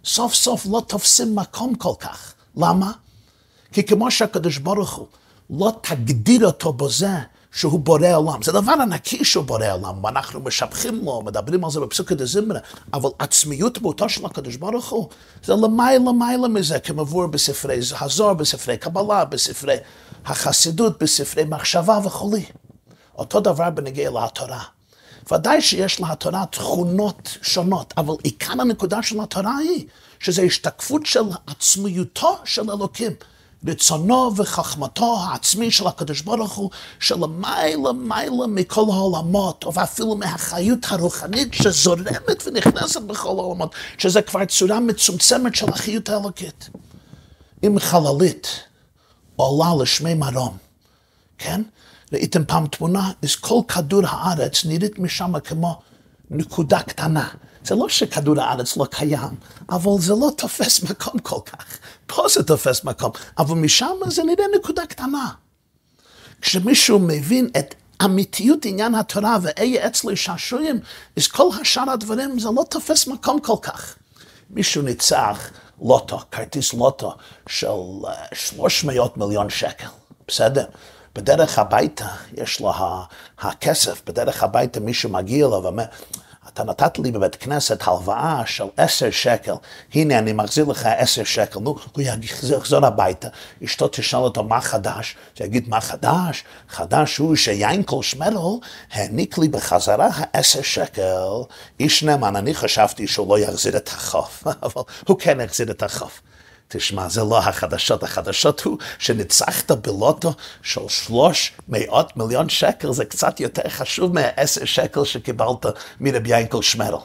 סוף סוף לא תופסים מקום כל כך. למה? כי כמו שהקדוש ברוך הוא לא תגדיר אותו בזה שהוא בורא עולם. זה דבר ענקי שהוא בורא עולם, ואנחנו משבחים לו, מדברים על זה בפסוקי דזמרה, אבל עצמיות מהותו של הקדוש ברוך הוא, זה למעלה למעלה מזה, כמבואר בספרי הזוהר, בספרי קבלה, בספרי החסידות, בספרי מחשבה וכולי. אותו דבר בנגיע לתורה. ודאי שיש לתורה תכונות שונות, אבל עיקר הנקודה של התורה היא שזה השתקפות של עצמיותו של אלוקים. רצונו וחכמתו העצמי של הקדוש ברוך הוא, שלמעלה מעלה מכל העולמות, ואפילו מהחיות הרוחנית שזורמת ונכנסת בכל העולמות, שזה כבר צורה מצומצמת של החיות האלוקית. אם חללית עולה לשמי מרום, כן? ראיתם פעם תמונה, אז כל כדור הארץ נראית משם כמו נקודה קטנה. זה לא שכדור הארץ לא קיים, אבל זה לא תופס מקום כל כך. פה זה תופס מקום, אבל משם זה נראה נקודה קטנה. כשמישהו מבין את אמיתיות עניין התורה ואיה אצלי שעשועים, אז כל השאר הדברים זה לא תופס מקום כל כך. מישהו ניצח לוטו, כרטיס לוטו של 300 מיליון שקל, בסדר? בדרך הביתה יש לו הכסף, בדרך הביתה מישהו מגיע לו ואומר, אתה נתת לי בבית כנסת הלוואה של עשר שקל, הנה אני מחזיר לך עשר שקל, נו, הוא יחזור הביתה, אשתו תשאל אותו מה חדש, הוא יגיד מה חדש? חדש הוא שיינקל שמרל העניק לי בחזרה העשר שקל, איש נאמן, אני חשבתי שהוא לא יחזיר את החוב, אבל הוא כן יחזיר את החוב. תשמע, זה לא החדשות, החדשות הוא שניצחת בלוטו של שלוש מאות מיליון שקל, זה קצת יותר חשוב מהעשר שקל שקיבלת מרבי ינקל שמרל.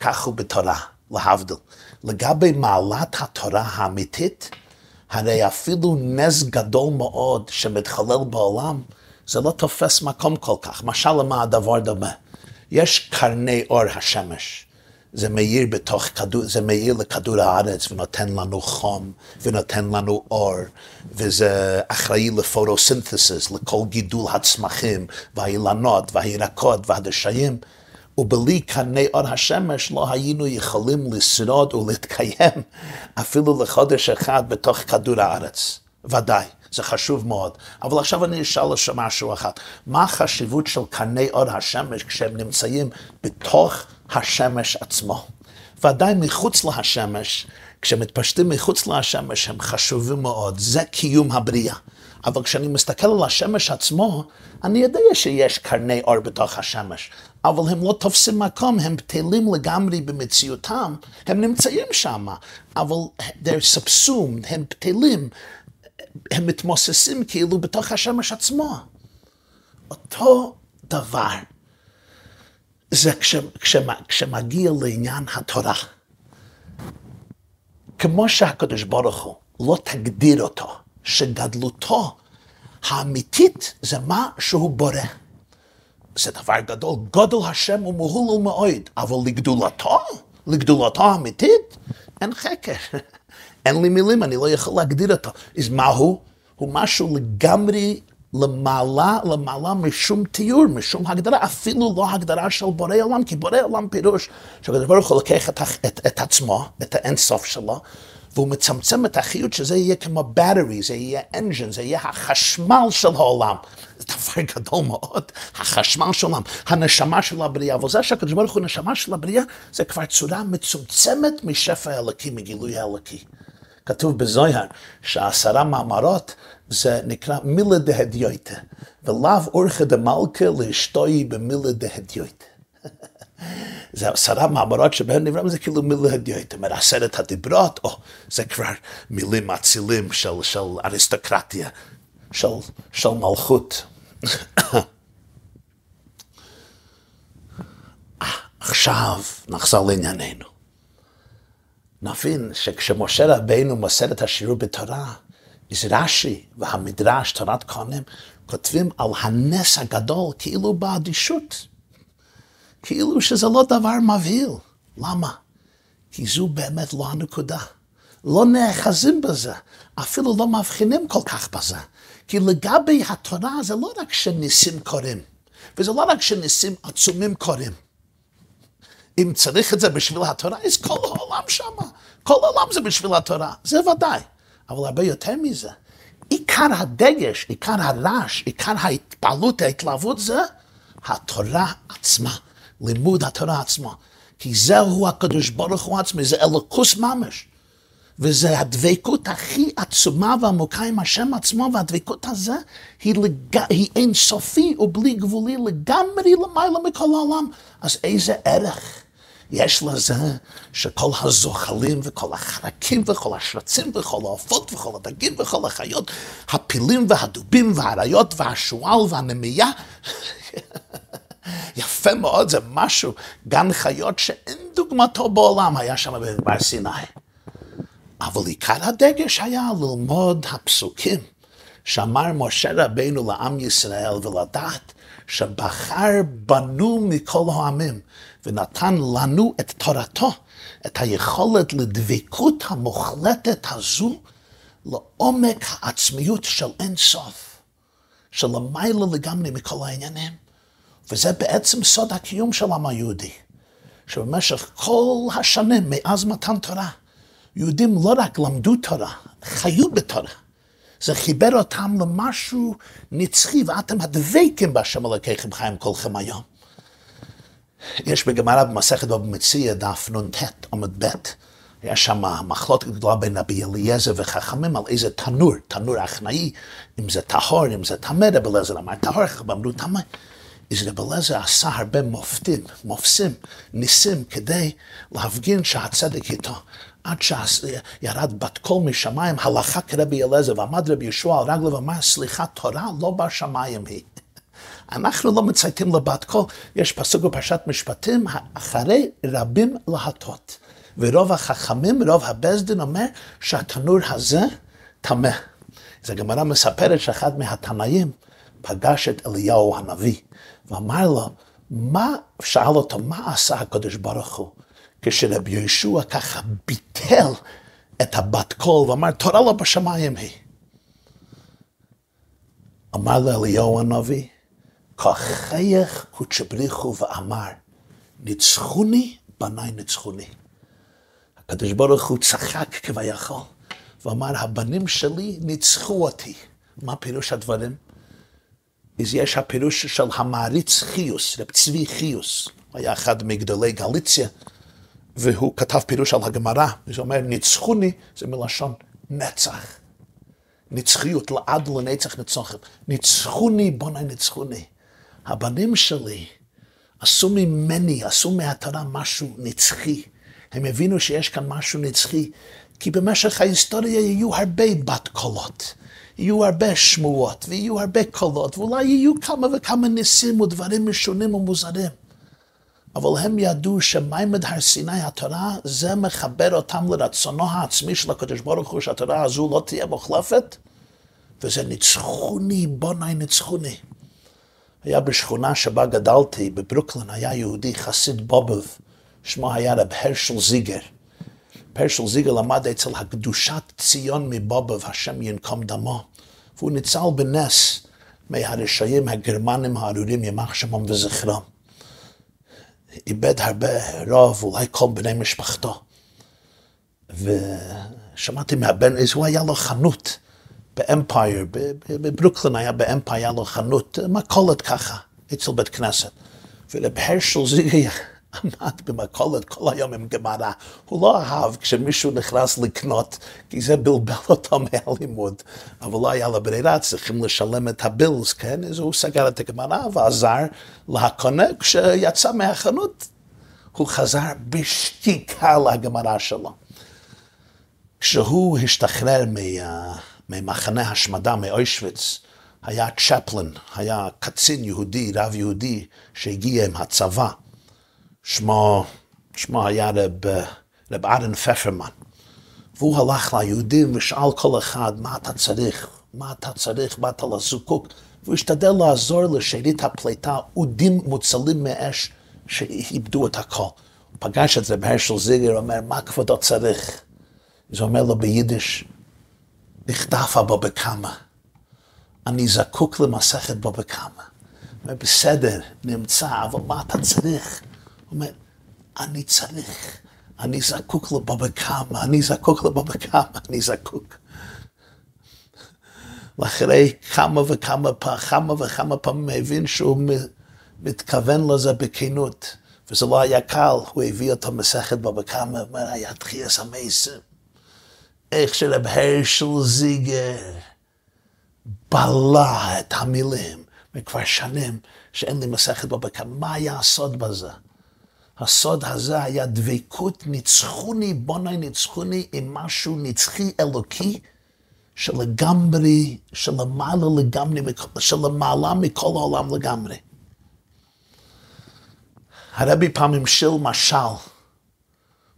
כך הוא בתורה, להבדיל. לגבי מעלת התורה האמיתית, הרי אפילו נס גדול מאוד שמתחולל בעולם, זה לא תופס מקום כל כך. משל למה הדבר דומה? יש קרני אור השמש. זה מאיר בתוך כדור, זה מאיר לכדור הארץ ונותן לנו חום ונותן לנו אור וזה אחראי לפוטוסינתסיס, לכל גידול הצמחים והאילנות והירקות והדשאים ובלי קרני אור השמש לא היינו יכולים לשרוד ולהתקיים אפילו לחודש אחד בתוך כדור הארץ, ודאי. זה חשוב מאוד. אבל עכשיו אני אשאל משהו אחד. מה החשיבות של קרני אור השמש כשהם נמצאים בתוך השמש עצמו? ודאי מחוץ להשמש, כשמתפשטים מחוץ להשמש הם חשובים מאוד, זה קיום הבריאה. אבל כשאני מסתכל על השמש עצמו, אני יודע שיש קרני אור בתוך השמש, אבל הם לא תופסים מקום, הם בטלים לגמרי במציאותם, הם נמצאים שם, אבל they're subsumed, הם בטלים, הם מתמוססים כאילו בתוך השמש עצמו. אותו דבר זה כש, כשמה, כשמגיע לעניין התורה. כמו שהקדוש ברוך הוא לא תגדיר אותו, שגדלותו האמיתית זה מה שהוא בורא. זה דבר גדול, גודל השם ומהול מאוד, אבל לגדולתו, לגדולתו האמיתית, אין חקר. אין לי מילים, אני לא יכול להגדיר אותו. אז מה הוא? הוא משהו לגמרי למעלה, למעלה משום תיאור, משום הגדרה, אפילו לא הגדרה של בורא עולם, כי בורא עולם פירוש שהקדוש ברוך הוא לוקח את, את, את עצמו, את האינסוף שלו, והוא מצמצם את החיות שזה יהיה כמו battery, זה יהיה engine, זה יהיה החשמל של העולם. זה דבר גדול מאוד, החשמל של העולם, הנשמה של הבריאה, אבל זה שהקדוש ברוך הוא נשמה של הבריאה, זה כבר צורה מצומצמת משפע האלוקי, מגילוי האלוקי. כתוב בזוהר שהעשרה מאמרות זה נקרא מילה דהדיוטה, ולאו אורכא דמלכה לאשתוי במילה דהדיוטה. זה עשרה מאמרות שבהם נברא, זה כאילו מילה הדיוטה, אומר עשרת הדיברות, או זה כבר מילים אצילים של, של אריסטוקרטיה, של, של מלכות. עכשיו נחזור לענייננו. נבין שכשמשה רבינו מוסר את השיעור בתורה, אז רש"י והמדרש, תורת כהנים, כותבים על הנס הגדול כאילו באדישות. כאילו שזה לא דבר מבהיל. למה? כי זו באמת לא הנקודה. לא נאחזים בזה, אפילו לא מבחינים כל כך בזה. כי לגבי התורה זה לא רק שניסים קורים, וזה לא רק שניסים עצומים קורים. אם צריך את זה בשביל התורה, אז כל העולם שמה. כל העולם זה בשביל התורה, זה ודאי. אבל הרבה יותר מזה, עיקר הדגש, עיקר הרעש, עיקר ההתפעלות, ההתלהבות זה התורה עצמה, לימוד התורה עצמה. כי זהו הקדוש ברוך הוא עצמי, זה אלוקוס ממש. וזה הדבקות הכי עצומה ועמוקה עם השם עצמו, והדבקות הזה היא, לג... היא אינסופי ובלי גבולי לגמרי למעלה מכל העולם. אז איזה ערך יש לזה שכל הזוחלים וכל החרקים וכל השרצים וכל העופות וכל הדגים וכל החיות, הפילים והדובים והאריות והשועל והנמייה, יפה מאוד, זה משהו, גן חיות שאין דוגמתו בעולם היה שם בבר סיני. אבל עיקר הדגש היה ללמוד הפסוקים שאמר משה רבינו לעם ישראל ולדעת שבחר בנו מכל העמים ונתן לנו את תורתו, את היכולת לדבקות המוחלטת הזו לעומק העצמיות של אין סוף, של למעלה לגמרי מכל העניינים. וזה בעצם סוד הקיום של העם היהודי, שבמשך כל השנים מאז מתן תורה, יהודים לא רק למדו תורה, חיו בתורה. זה חיבר אותם למשהו נצחי, ואתם הדבקים בהשם אלוקיכם חיים כולכם היום. יש בגמרא במסכת בבא מציע, דף נ"ט עמוד ב', יש שם מחלוקת גדולה בין רבי אליעזר וחכמים על איזה תנור, תנור הכנאי, אם זה טהור, אם זה טמא, רבי אליעזר אמר טהור, חכמים אמרו טמא. אז רבי אליעזר עשה הרבה מופתים, מופסים, ניסים, כדי להפגין שהצדק איתו. עד שירד בת קול משמיים, הלכה כרבי אליעזר, ועמד רבי ישוע על רגלו ואמר, סליחה, תורה לא בשמיים היא. אנחנו לא מצייתים לבת קול. יש פסוק בפרשת משפטים, אחרי רבים להטות. ורוב החכמים, רוב הבזדין אומר שהתנור הזה טמא. אז הגמרא מספרת שאחד מהתנאים פגש את אליהו הנביא, ואמר לו, מה, שאל אותו, מה עשה הקדוש ברוך הוא? כשרבי יהושע ככה ביטל את הבת קול ואמר, תורה לא בשמיים היא. אמר לאליהו הנביא, כוחייך הוצ'בריחו ואמר, ניצחוני, בניי ניצחוני. הקדוש ברוך הוא צחק כביכול, ואמר, הבנים שלי ניצחו אותי. מה פירוש הדברים? אז יש הפירוש של המעריץ חיוס, רב צבי חיוס, היה אחד מגדולי גליציה, והוא כתב פירוש על הגמרא, זה אומר, ניצחוני, זה מלשון נצח. נצחיות, לעד לנצח נצחם. ניצחוני, בוני ניצחוני. הבנים שלי עשו ממני, עשו מהתורה משהו נצחי. הם הבינו שיש כאן משהו נצחי, כי במשך ההיסטוריה יהיו הרבה בת קולות. יהיו הרבה שמועות, ויהיו הרבה קולות, ואולי יהיו כמה וכמה ניסים ודברים משונים ומוזרים. אבל הם ידעו שמימד הר סיני התורה, זה מחבר אותם לרצונו העצמי של הקדוש ברוך הוא, שהתורה הזו לא תהיה מוחלפת, וזה ניצחוני, בוני ניצחוני. היה בשכונה שבה גדלתי, בברוקלין, היה יהודי חסיד בובוב, שמו היה רב הרשל זיגר. הרשל זיגר למד אצל הקדושת ציון מבובוב, השם ינקום דמו, והוא ניצל בנס מהרשעים הגרמנים הארורים, יימח שמם וזכרם. איבד הרבה רוב, אולי כל בני משפחתו. ושמעתי מהבן, הוא היה לו חנות באמפייר, בברוקלין היה באמפייר, היה לו חנות, מכולת ככה, אצל בית כנסת. ולב הרשל זיגי עמד במכולת כל היום עם גמרא. הוא לא אהב כשמישהו נכנס לקנות, כי זה בלבל אותו מהלימוד. אבל לא היה לו ברירה, צריכים לשלם את הבילס, כן? אז הוא סגר את הגמרא ועזר להקונה כשיצא מהחנות. הוא חזר בשתיקה לגמרא שלו. כשהוא השתחרר מה, ממחנה השמדה מאוישוויץ, היה צ'פלין, היה קצין יהודי, רב יהודי, שהגיע עם הצבא. שמו, שמו היה רב, רב ארן פפרמן. והוא הלך ליהודים ושאל כל אחד, מה אתה צריך? מה אתה צריך? באת לזוקוק? והוא השתדל לעזור לשארית הפליטה, אודים מוצלים מאש שאיבדו את הכל. הוא פגש את רב הרשל זיגר, אומר, מה כבודו צריך? אז הוא אומר לו ביידיש, נכתב בו בכמה. אני זקוק למסכת בו בכמה. אומר, בסדר, נמצא, אבל מה אתה צריך? הוא אומר, אני צריך, אני זקוק לבבא קמא, אני זקוק לבבא קמא, אני זקוק. ואחרי כמה וכמה פעמים, כמה וכמה פעמים הבין שהוא מתכוון לזה בכנות, וזה לא היה קל, הוא הביא אותו מסכת בבא קמא, הוא אומר, היה תחייס המסים. איך שרב הרשל זיגר בלע את המילים, וכבר שנים שאין לי מסכת בבא קמא, מה היה הסוד בזה? הסוד הזה היה דבקות ניצחוני, בוני ניצחוני עם משהו נצחי אלוקי שלגמרי, שלמעלה לגמרי, שלמעלה מכל העולם לגמרי. הרבי פעם המשיל משל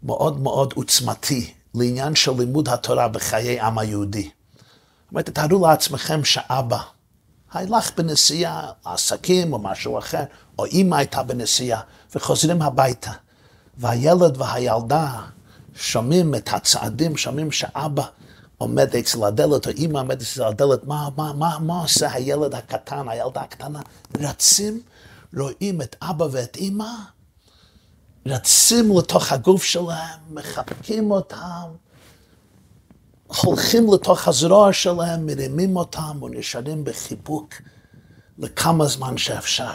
מאוד מאוד עוצמתי לעניין של לימוד התורה בחיי עם היהודי. זאת אומרת, תארו לעצמכם שאבא הלך בנסיעה, לעסקים או משהו אחר, או אמא הייתה בנסיעה, וחוזרים הביתה. והילד והילדה שומעים את הצעדים, שומעים שאבא עומד אצל הדלת, או אמא עומדת אצל הדלת, מה, מה, מה, מה עושה הילד הקטן, הילדה הקטנה? רצים, רואים את אבא ואת אמא, רצים לתוך הגוף שלהם, מחבקים אותם, הולכים לתוך הזרוע שלהם, מרימים אותם ונשארים בחיבוק לכמה זמן שאפשר.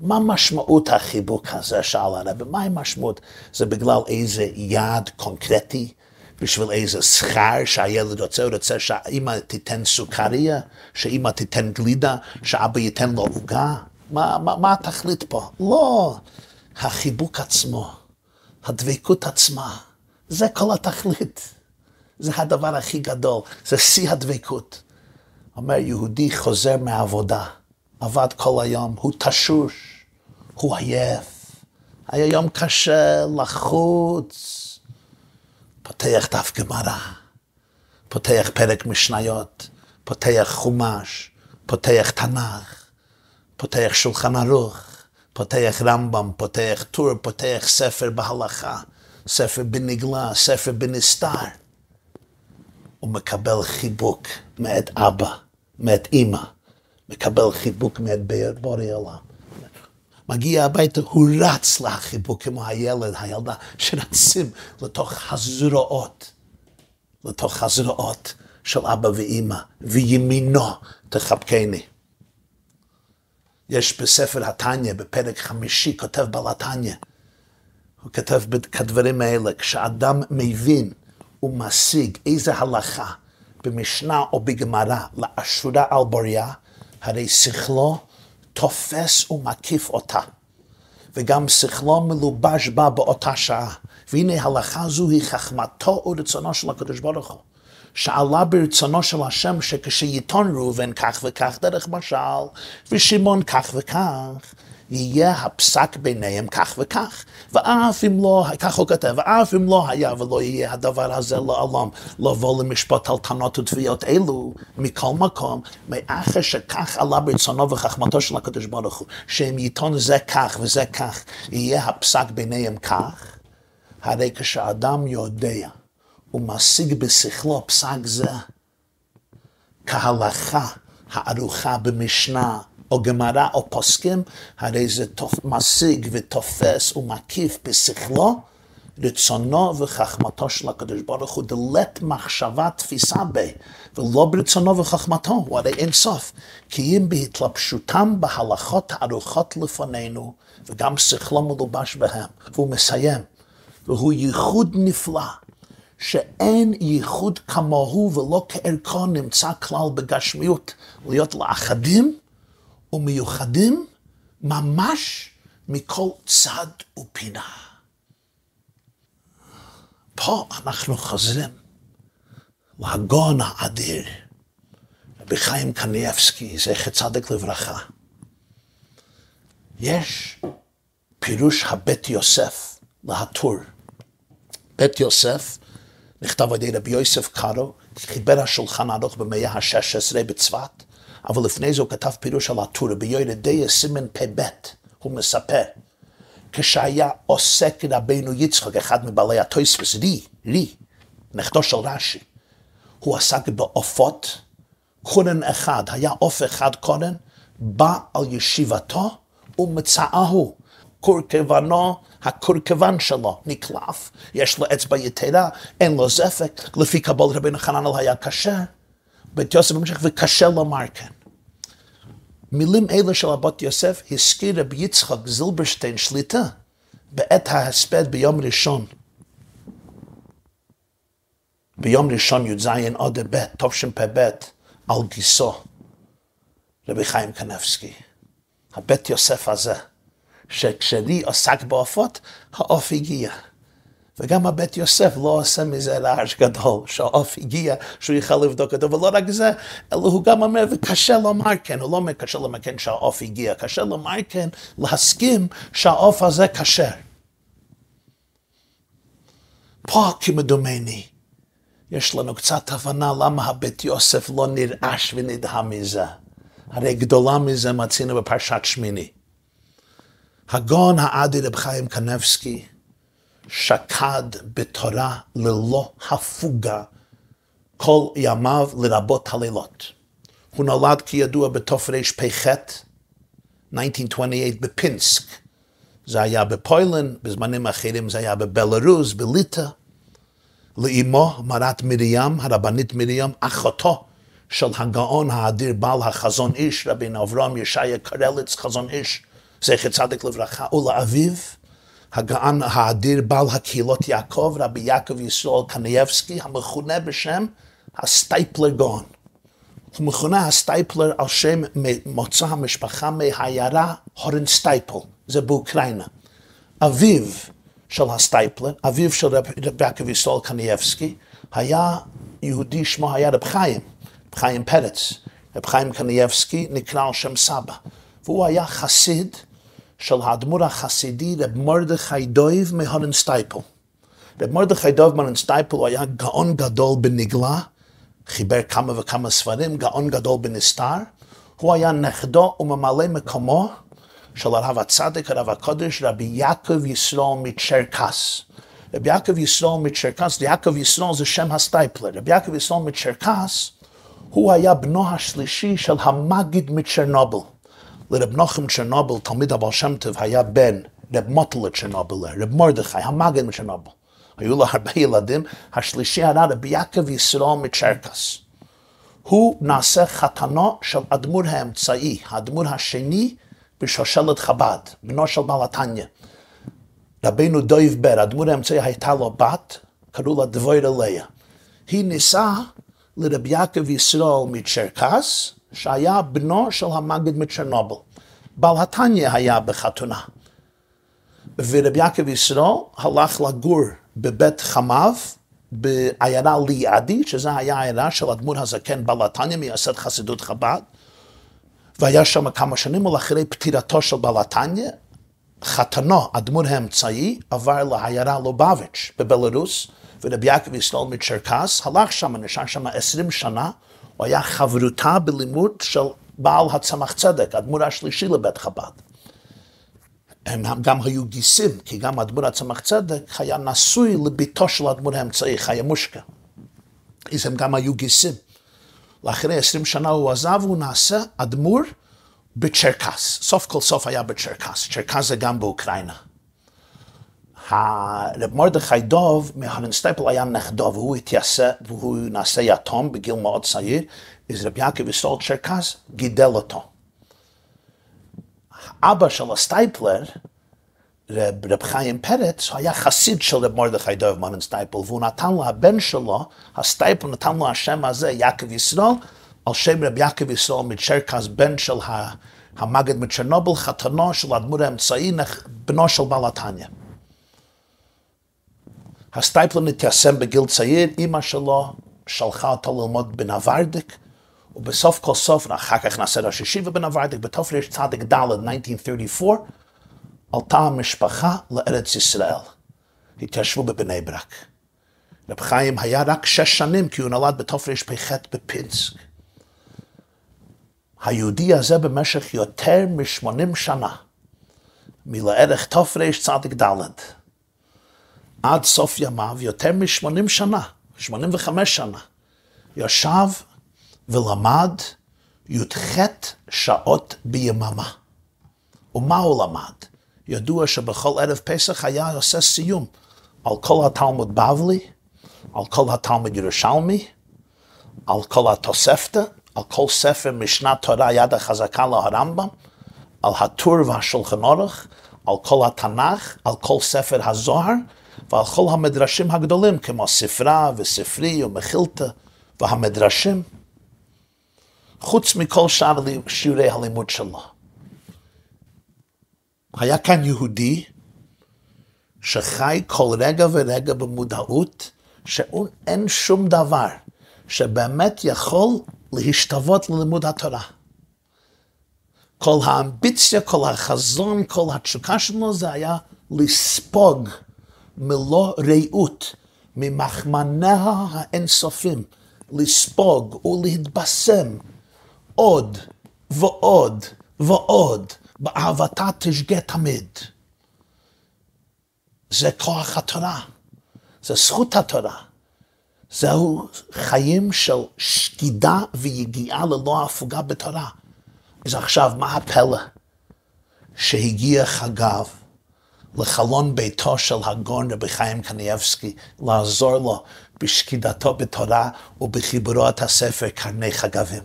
מה משמעות החיבוק הזה, שאל הרב? מה המשמעות? זה בגלל איזה יעד קונקרטי? בשביל איזה שכר שהילד רוצה, הוא רוצה שהאימא תיתן סוכריה, שאימא תיתן גלידה, שאבא ייתן לו עוגה? מה, מה, מה התכלית פה? לא, החיבוק עצמו, הדבקות עצמה, זה כל התכלית. זה הדבר הכי גדול, זה שיא הדבקות. אומר יהודי חוזר מהעבודה, עבד כל היום, הוא תשוש, הוא עייף, היה יום קשה, לחוץ, פותח דף גמרא, פותח פרק משניות, פותח חומש, פותח תנ"ך, פותח שולחן ערוך, פותח רמב"ם, פותח טור, פותח ספר בהלכה, ספר בנגלה, ספר בנסתר. הוא מקבל חיבוק מאת אבא, מאת אימא, מקבל חיבוק מאת בורא עולם. מגיע הביתה, הוא רץ לחיבוק כמו הילד, הילדה, שרצים לתוך הזרועות, לתוך הזרועות של אבא ואימא, וימינו תחבקני. יש בספר התניא, בפרק חמישי, כותב בעל התניא, הוא כותב כדברים האלה, כשאדם מבין ומשיג איזה הלכה במשנה או בגמרא לאשורה על בוריה, הרי שכלו תופס ומקיף אותה, וגם שכלו מלובש בה באותה שעה. והנה הלכה זו היא חכמתו ורצונו של הקדוש ברוך הוא. שעלה ברצונו של השם שכשייטון ראובן כך וכך דרך משל, ושמעון כך וכך, יהיה הפסק ביניהם כך וכך. ואף אם לא, כך הוא כותב, ואף אם לא היה ולא יהיה הדבר הזה לעולם, לבוא למשפט על טענות ותביעות אלו, מכל מקום, מאחר שכך עלה ברצונו וחכמתו של הקדוש ברוך הוא, שאם יטעון זה כך וזה כך, יהיה הפסק ביניהם כך, הרי כשאדם יודע ומשיג בשכלו פסק זה, כהלכה הערוכה במשנה או גמרא או פוסקים, הרי זה תופ... משיג ותופס ומקיף בשכלו רצונו וחכמתו של הקדוש ברוך הוא דלת מחשבה תפיסה ב, ולא ברצונו וחכמתו, הוא הרי אין סוף. כי אם בהתלבשותם בהלכות הערוכות לפנינו, וגם שכלו מלובש בהם, והוא מסיים, והוא ייחוד נפלא. שאין ייחוד כמוהו ולא כערכו נמצא כלל בגשמיות, להיות לאחדים ומיוחדים ממש מכל צד ופינה. פה אנחנו חוזרים לגאון האדיר, רבי חיים קניאבסקי, זכר צדק לברכה. יש פירוש הבית יוסף להטור. בית יוסף נכתב על ידי רבי יוסף קארו, חיבר השולחן ערוך במאה ה-16 בצפת, אבל לפני זה הוא כתב פירוש על הטור, ביורדיה סימן פ"ב, הוא מספר, כשהיה עוסק רבינו יצחק, אחד מבעלי הטויספס, רי, רי, נכדו של רש"י, הוא עסק בעופות, קורן אחד, היה עוף אחד קורן, בא על ישיבתו ומצאהו, קורקבנו, הקורקבן שלו נקלף, יש לו אצבע יתרה, אין לו זפק, לפי קבול רבינו חננאל היה קשה, בית יוסף ממשיך וקשה לומר כן. מילים אלה של אבות יוסף הזכיר רבי יצחק זילברשטיין שליטה בעת ההספד ביום ראשון. ביום ראשון י"ז עוד ב', תשפ"ב, על גיסו, רבי חיים קנבסקי. הבית יוסף הזה, שכשאני עסק בעופות, העוף הגיע. וגם הבית יוסף לא עושה מזה רעש גדול, שהעוף הגיע, שהוא יוכל לבדוק אותו, ולא רק זה, אלא הוא גם אומר, וקשה לומר כן, הוא לא אומר קשה לומר כן שהעוף הגיע, קשה לומר כן להסכים שהעוף הזה כשר. פה כמדומני, יש לנו קצת הבנה למה הבית יוסף לא נרעש ונדהם מזה. הרי גדולה מזה מצינו בפרשת שמיני. הגאון האדי רב חיים קנבסקי, שקד בתורה ללא הפוגה כל ימיו לרבות הלילות. הוא נולד כידוע בתרפ"ח, 1928 בפינסק. זה היה בפוילן, בזמנים אחרים זה היה בבלרוס, בליטא. לאמו, מרת מרים, הרבנית מרים, אחותו של הגאון האדיר בעל החזון איש, רבי אברהם ישעיה קרליץ, חזון איש, זכר צדיק לברכה, ולאביו, הגאון האדיר בעל הקהילות יעקב, רבי יעקב ישראל קנייבסקי, המכונה בשם הסטייפלר גאון. הוא מכונה הסטייפלר על שם מוצא המשפחה מהעיירה הורן סטייפל, זה באוקראינה. אביו של הסטייפלר, אביו של רבי יעקב ישראל קנייבסקי, היה יהודי, שמו היה רב חיים, רב חיים פרץ. רב חיים קנייבסקי נקרא על שם סבא. והוא היה חסיד של האדמו"ר החסידי רב מרדכי דויב מהורן סטייפל. רב מרדכי דויב מהורן סטייפל הוא היה גאון גדול בנגלה, חיבר כמה וכמה ספרים, גאון גדול בנסתר. הוא היה נכדו וממלא מקומו של הרב הצדיק, הרב הקדוש, רבי יעקב ישראל מצ'רקס. רבי יעקב ישראל מצ'רקס, יעקב ישראל זה שם הסטייפלר. רבי יעקב ישראל מצ'רקס, הוא היה בנו השלישי של המגיד מצ'רנובל. לרב נחם צ'רנובל, תלמיד הבעל שם טוב, היה בן רב מוטלה צ'רנובל, רב מרדכי, המגד מצ'רנובל. היו לו הרבה ילדים, השלישי היה רבי יעקב ישראל מצ'רקס. הוא נעשה חתנו של אדמו"ר האמצעי, האדמו"ר השני בשושלת חב"ד, בנו של בעל. רבינו דויב בר, האדמו"ר האמצעי הייתה לו בת, קראו לה דבוירה לאה. היא נישאה לרבי יעקב ישראל מצ'רקס, שהיה בנו של המגד מצ'רנובל. בעל התניא היה בחתונה. ורבי יעקב ישראל הלך לגור בבית חמיו, בעיירה ליעדי, שזה היה העיירה של אדמו"ר הזקן בעל התניא, מייסד חסידות חב"ד, והיה שם כמה שנים, ולאחרי פטירתו של בעל התניא, חתנו, הדמות האמצעי, עבר לעיירה לובביץ' בבלרוס, ורבי יעקב ישראל מצ'רקס, הלך שם, נשאר שם עשרים שנה, הוא היה חברותה בלימוד של בעל הצמח צדק, הדמות השלישי לבית חב"ד. הם גם היו גיסים, כי גם הדמות הצמח צדק היה נשוי לביתו של הדמות האמצעי, חיה מושקה. אז הם גם היו גיסים. לאחרי עשרים שנה הוא עזב, הוא נעשה אדמו"ר בצ'רקס. סוף כל סוף היה בצ'רקס. צ'רקס זה גם באוקראינה. הרב מרדכי דוב מהרנסטייפל היה נכדו, והוא התייתם, והוא נעשה יתום בגיל מאוד צעיר, אז רב יעקב ישראל צ'רקס גידל אותו. אבא של הסטייפלר, רב, רב חיים פרץ, הוא היה חסיד של רב מרדכי דוב מרנסטייפל, והוא נתן לבן שלו, הסטייפל נתן לו השם הזה, יעקב ישראל, על שם רב יעקב ישראל מצ'רקס, בן של המגד מצ'רנובל, חתנו של האדמו"ר האמצעי, בנו של בעל התניא. הסטייפלר נתיישם בגיל צעיר, אימא שלו שלחה אותו ללמוד בנוורדיק, ובסוף כל סוף, אחר כך נעשה ראש ישיבה בנוורדיק, בתופריש צדיק ד' 1934, עלתה המשפחה לארץ ישראל. התיישבו בבני ברק. רב חיים היה רק שש שנים, כי הוא נולד בתרפ"ח בפינסק. היהודי הזה במשך יותר מ-80 שנה, מלערך תרצ"ד, עד סוף ימיו, יותר מ-80 שנה, 85 שנה, ישב ולמד י"ח שעות ביממה. ומה הוא למד? ידוע שבכל ערב פסח היה עושה סיום על כל התלמוד בבלי, על כל התלמוד ירושלמי, על כל התוספתא, על כל ספר משנת תורה יד החזקה להרמב"ם, על הטור והשולחן אורך, על כל התנ"ך, על כל ספר הזוהר, ועל כל המדרשים הגדולים, כמו ספרה וספרי ומחילתא והמדרשים, חוץ מכל שאר שיעורי הלימוד שלו. היה כאן יהודי שחי כל רגע ורגע במודעות שאין שום דבר שבאמת יכול להשתוות ללימוד התורה. כל האמביציה, כל החזון, כל התשוקה שלו זה היה לספוג מלוא רעות ממחמניה האינסופים, לספוג ולהתבשם עוד ועוד ועוד באהבתה תשגה תמיד. זה כוח התורה, זה זכות התורה. זהו חיים של שקידה ויגיעה ללא הפוגה בתורה. אז עכשיו, מה הפלא? שהגיע חגב לחלון ביתו של הגאון רבי חיים קניאבסקי, לעזור לו בשקידתו בתורה ובחיבורו את הספר קרני חגבים.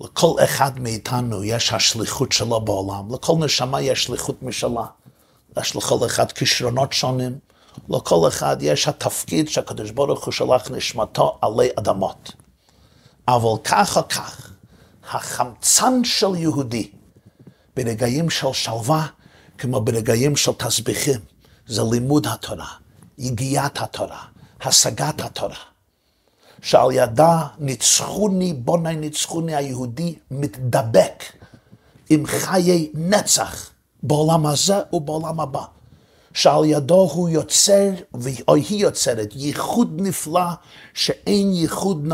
לכל אחד מאיתנו יש השליחות שלו בעולם, לכל נשמה יש שליחות משלה. יש לכל אחד כישרונות שונים, לכל אחד יש התפקיד שהקדוש ברוך הוא שלח נשמתו עלי אדמות. אבל כך או כך, החמצן של יהודי ברגעים של שלווה, כמו ברגעים של תסביכים, זה לימוד התורה, יגיעת התורה, השגת התורה. שעל ידה ניצחוני, בוני ניצחוני היהודי, מתדבק עם חיי נצח בעולם הזה ובעולם הבא. שעל ידו הוא יוצר, או היא יוצרת, ייחוד נפלא, שאין ייחוד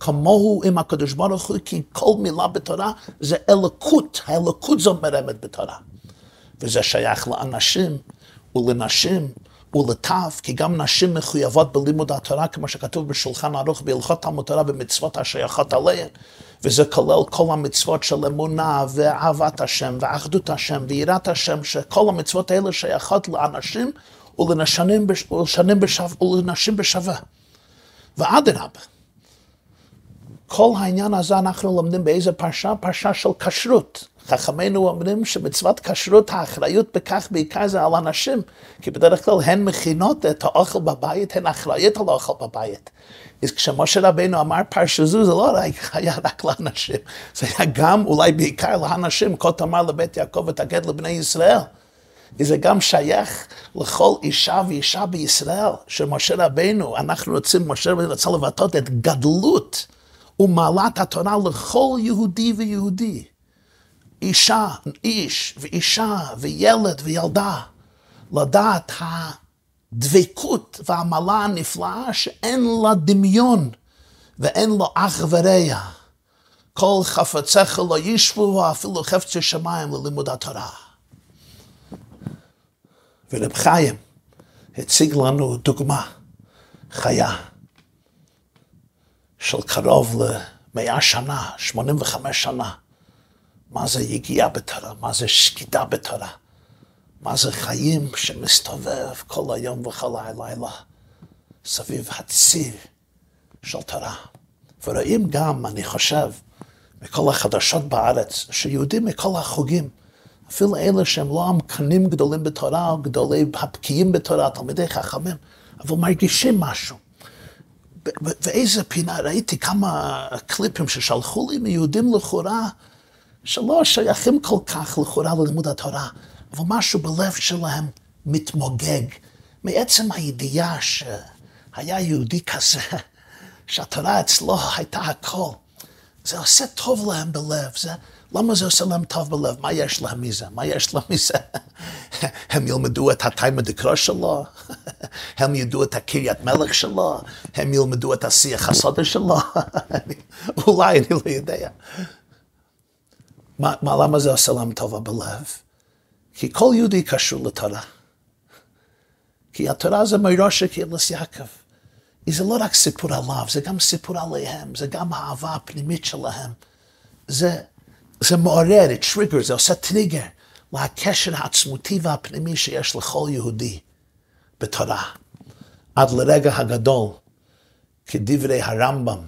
כמוהו עם הקדוש ברוך הוא, כי כל מילה בתורה זה אלוקות, האלוקות זו מרמת בתורה. וזה שייך לאנשים ולנשים ולטף, כי גם נשים מחויבות בלימוד התורה, כמו שכתוב בשולחן ערוך בהלכות תלמוד תורה במצוות השייכות עליהן, וזה כולל כל המצוות של אמונה ואהבת השם ואחדות השם ויראת השם, שכל המצוות האלה שייכות לאנשים ולנשים, בשווה, ולנשים בשווה. ואדרבה, כל העניין הזה אנחנו לומדים באיזה פרשה? פרשה של כשרות. חכמינו אומרים שמצוות כשרות, האחריות בכך בעיקר זה על הנשים, כי בדרך כלל הן מכינות את האוכל בבית, הן אחראיות על האוכל בבית. אז כשמשה רבינו אמר פרשה זו, זה לא רק, היה רק לאנשים, זה היה גם אולי בעיקר לאנשים, כה תאמר לבית יעקב ותגד לבני ישראל. וזה גם שייך לכל אישה ואישה בישראל, שמשה רבינו, אנחנו רוצים, משה רבינו רצה לבטא את גדלות ומעלת התורה לכל יהודי ויהודי. אישה, איש ואישה וילד וילדה, לדעת הדבקות והעמלה הנפלאה שאין לה דמיון ואין לו אח ורע. כל חפציך לא ישבו אפילו חפצי שמיים ללימוד התורה. ורב חיים הציג לנו דוגמה חיה של קרוב למאה שנה, 85 שנה. מה זה יגיעה בתורה, מה זה שקידה בתורה, מה זה חיים שמסתובב כל היום וכל הלילה סביב הציר של תורה. ורואים גם, אני חושב, מכל החדשות בארץ, שיהודים מכל החוגים, אפילו אלה שהם לא המקנים גדולים בתורה, או גדולי הבקיאים בתורה, תלמידי חכמים, אבל מרגישים משהו. ואיזה פינה, ראיתי כמה קליפים ששלחו לי מיהודים לכאורה, שלא שייכים כל כך לכאורה ללימוד התורה, אבל משהו בלב שלהם מתמוגג מעצם הידיעה שהיה יהודי כזה, שהתורה אצלו הייתה הכל. זה עושה טוב להם בלב, זה, למה זה עושה להם טוב בלב? מה יש להם מזה? מה יש להם מזה? הם ילמדו את התיימה דקרא שלו, הם ידעו את הקריית מלך שלו, הם ילמדו את השיח הסודה שלו, אולי, אני לא יודע. מה, מה, למה זה עושה להם טובה בלב? כי כל יהודי קשור לתורה. כי התורה זה מראש קהילת יעקב. זה לא רק סיפור עליו, זה גם סיפור עליהם, זה גם האהבה הפנימית שלהם. זה, זה מעורר, זה טריגר, זה עושה טריגר לקשר העצמותי והפנימי שיש לכל יהודי בתורה. עד לרגע הגדול, כדברי הרמב"ם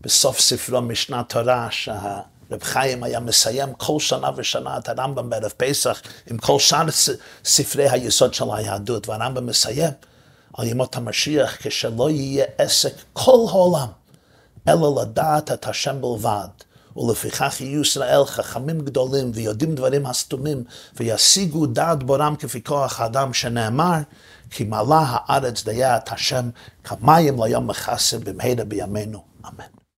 בסוף ספרו משנת תורה, שה... רב חיים היה מסיים כל שנה ושנה את הרמב"ם בערב פסח עם כל שאר ספרי היסוד של היהדות, והרמב"ם מסיים על ימות המשיח כשלא יהיה עסק כל העולם, אלא לדעת את השם בלבד. ולפיכך יהיו ישראל חכמים גדולים ויודעים דברים הסתומים וישיגו דעת בורם כפי כוח האדם שנאמר כי מלאה הארץ דיה את השם כמים ליום מכסה במהרה בימינו אמן.